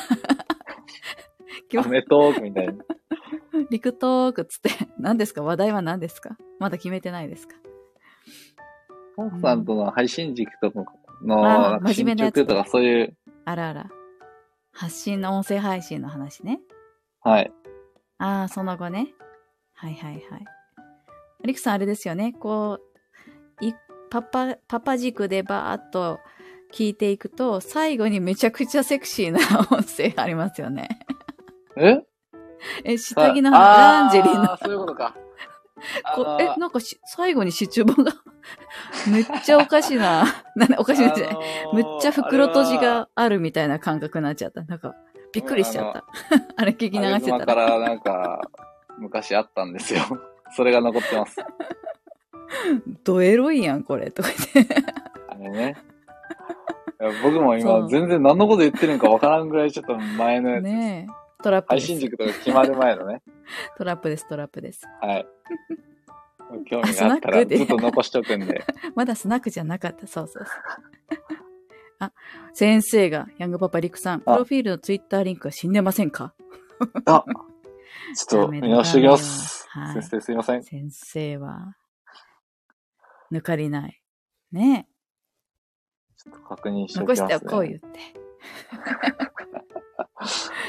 S1: 今日、
S2: アメトークみたいな。[laughs]
S1: リクトークっつって、何ですか？話題は何ですか？まだ決めてないですか？
S2: ポンさんとの配信軸とかの、
S1: 真面目なやつ
S2: 捗とかそういう、
S1: あらあら。発信の音声配信の話ね。
S2: はい。
S1: ああ、その後ね。はいはいはい。リクさんあれですよね。こう、いパパ、パパ軸でバーっと聞いていくと、最後にめちゃくちゃセクシーな音声ありますよね。
S2: え？
S1: え、下着の
S2: あ
S1: ランジェリーの
S2: あそういうことか。[laughs]
S1: こえ、なんかし、最後にシチュボが、[laughs] めっちゃおかしな、[laughs] なおかしいじゃない。むっちゃ袋閉じがあるみたいな感覚になっちゃった。なんか、びっくりしちゃった。あれ聞き流
S2: あ
S1: してた。
S2: れかららなんか、昔あったんですよ。それが残ってます。
S1: ドエロいやん、これ。とか言って。
S2: あれね。いや僕も
S1: そう
S2: 今全然何のこと言ってるのかわからんぐらいちょっと前のやつです。
S1: ねえ。トラップです。
S2: 配信軸とか決まる前のね。[laughs]
S1: トラップです、トラップです。
S2: はい。興味があったら
S1: あスナックで
S2: ずっと残しとくんで。[laughs]
S1: まだスナックじゃなかった。そうそうそう。[laughs] あ、先生が、ヤングパパリクさん、プロフィールのツイッターリンクは死んでませんか？
S2: あちょっと見直しておきます。
S1: ダメだはい
S2: 先生すいません。
S1: 先生は、抜かりない。ね
S2: ちょっと確認
S1: え。
S2: しておきます、ね。
S1: 残しておこう言って。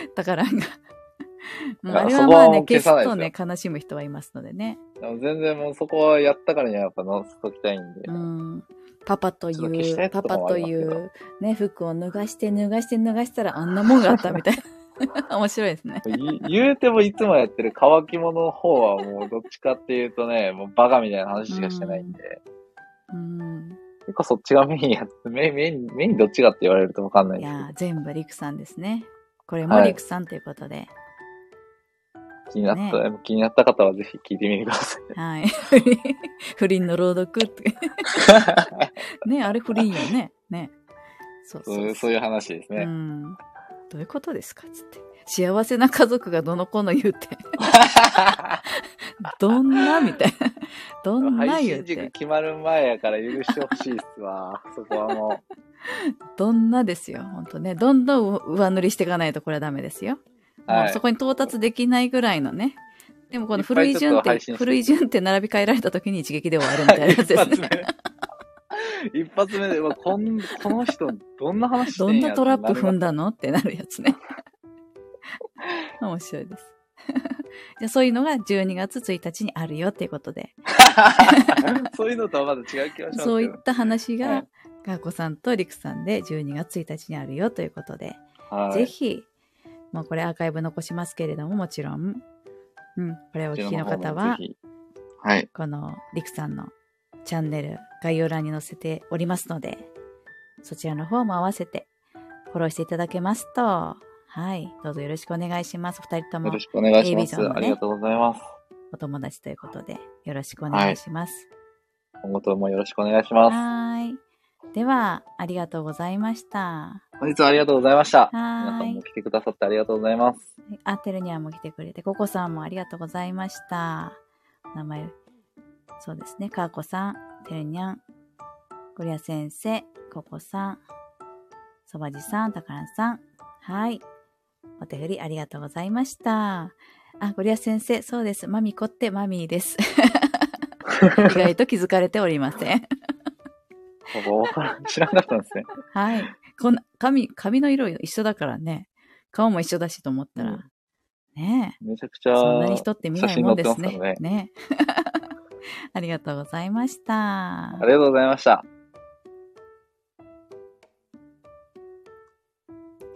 S1: [laughs] だからが。もうあれはまあね、消
S2: す
S1: とね、悲しむ人はいますのでね。
S2: でも全然もうそこはやったからにはやっぱ載せときたいんで。
S1: うん。パパという、パパという、ね、服を脱がして脱がして脱がしたらあんなもんがあったみたいな。[laughs] 面白いですね。
S2: い言うてもいつもやってる乾き物の方はもうどっちかっていうとね、もうバカみたいな話しかしてないんで、
S1: うん。
S2: 結構そっちがメインやって、メイン、メイン、メインどっちかって言われるとわかんない
S1: い
S2: ですけ
S1: やー、全部リクさんですね。これも
S2: はい
S1: リクさんということで。
S2: ど、気になった、気になった方はぜひ聞いてみてください。
S1: はい。[laughs] 不倫の朗読って。[laughs] ね、あれ不倫よね。ね。そう
S2: そ
S1: う
S2: そういう話ですね。
S1: うん。どういうことですか？つって。幸せな家族がどの子の言うて。[laughs] どんな？みたいな。どんな
S2: 配
S1: 言うて。
S2: 決まる前やから許してほしいっすわ。そこはも
S1: どんなですよ。ほんとね。どんどん上塗りしていかないとこれはダメですよ。
S2: う。は
S1: もう
S2: い
S1: そこに到達できないぐらいのね。でもこの古い順って古い順って並び替えられた時に一撃で終わるみたいなやつ
S2: 一
S1: です
S2: 発
S1: ね。[laughs]
S2: 目。[laughs] 一発目で、うわこんこの人、どんな話して
S1: どんなトラップ踏ん
S2: だ
S1: だのってなるやつね。[laughs] 面白いです。[laughs] じゃあそういうのが12月1日にあるよっていうことで、
S2: そういうのとはまた違う気がします。
S1: そういった話が
S2: はい、
S1: ガーコさんとリクさんで12月1日にあるよということで、
S2: はい、
S1: ぜひ、もうこれアーカイブ残しますけれども、もちろん、うん、これをお聞きの方は
S2: はい。
S1: このリクさんのチャンネル概要欄に載せておりますので、そちらの方も合わせてフォローしていただけますと、はい、どうぞよろしくお願いします。二人とも
S2: よろしくお願いします。
S1: ね
S2: ありがとうございます。
S1: お友達ということで、よろしくお願いします。
S2: 今後ともよろしくお願いします。
S1: はーい。では、ありがとうございました。
S2: 本日はありがとうございました。皆さんも。来てくださってありがとうございます。
S1: あ、てるにゃんも来てくれて、ココさんもありがとうございました。名前、そうですね。かーこさん、てるにゃん、ゴリア先生、ココさん、そばじさん、たからんさん。はい。お手振りありがとうございました。あ、ゴリア先生、そうです。マミコってマミーです。[laughs] 意外と気づかれておりませ
S2: ん。知らなかったんですね。
S1: はい。こんな、髪、髪の色一緒だからね。顔も一緒だしと思ったら。
S2: うん
S1: ね
S2: めちゃくちゃ、
S1: え。そんなに人って見ないもんですね。
S2: 写真載ってますから
S1: ねありがとうございました
S2: あ。りがとうございました。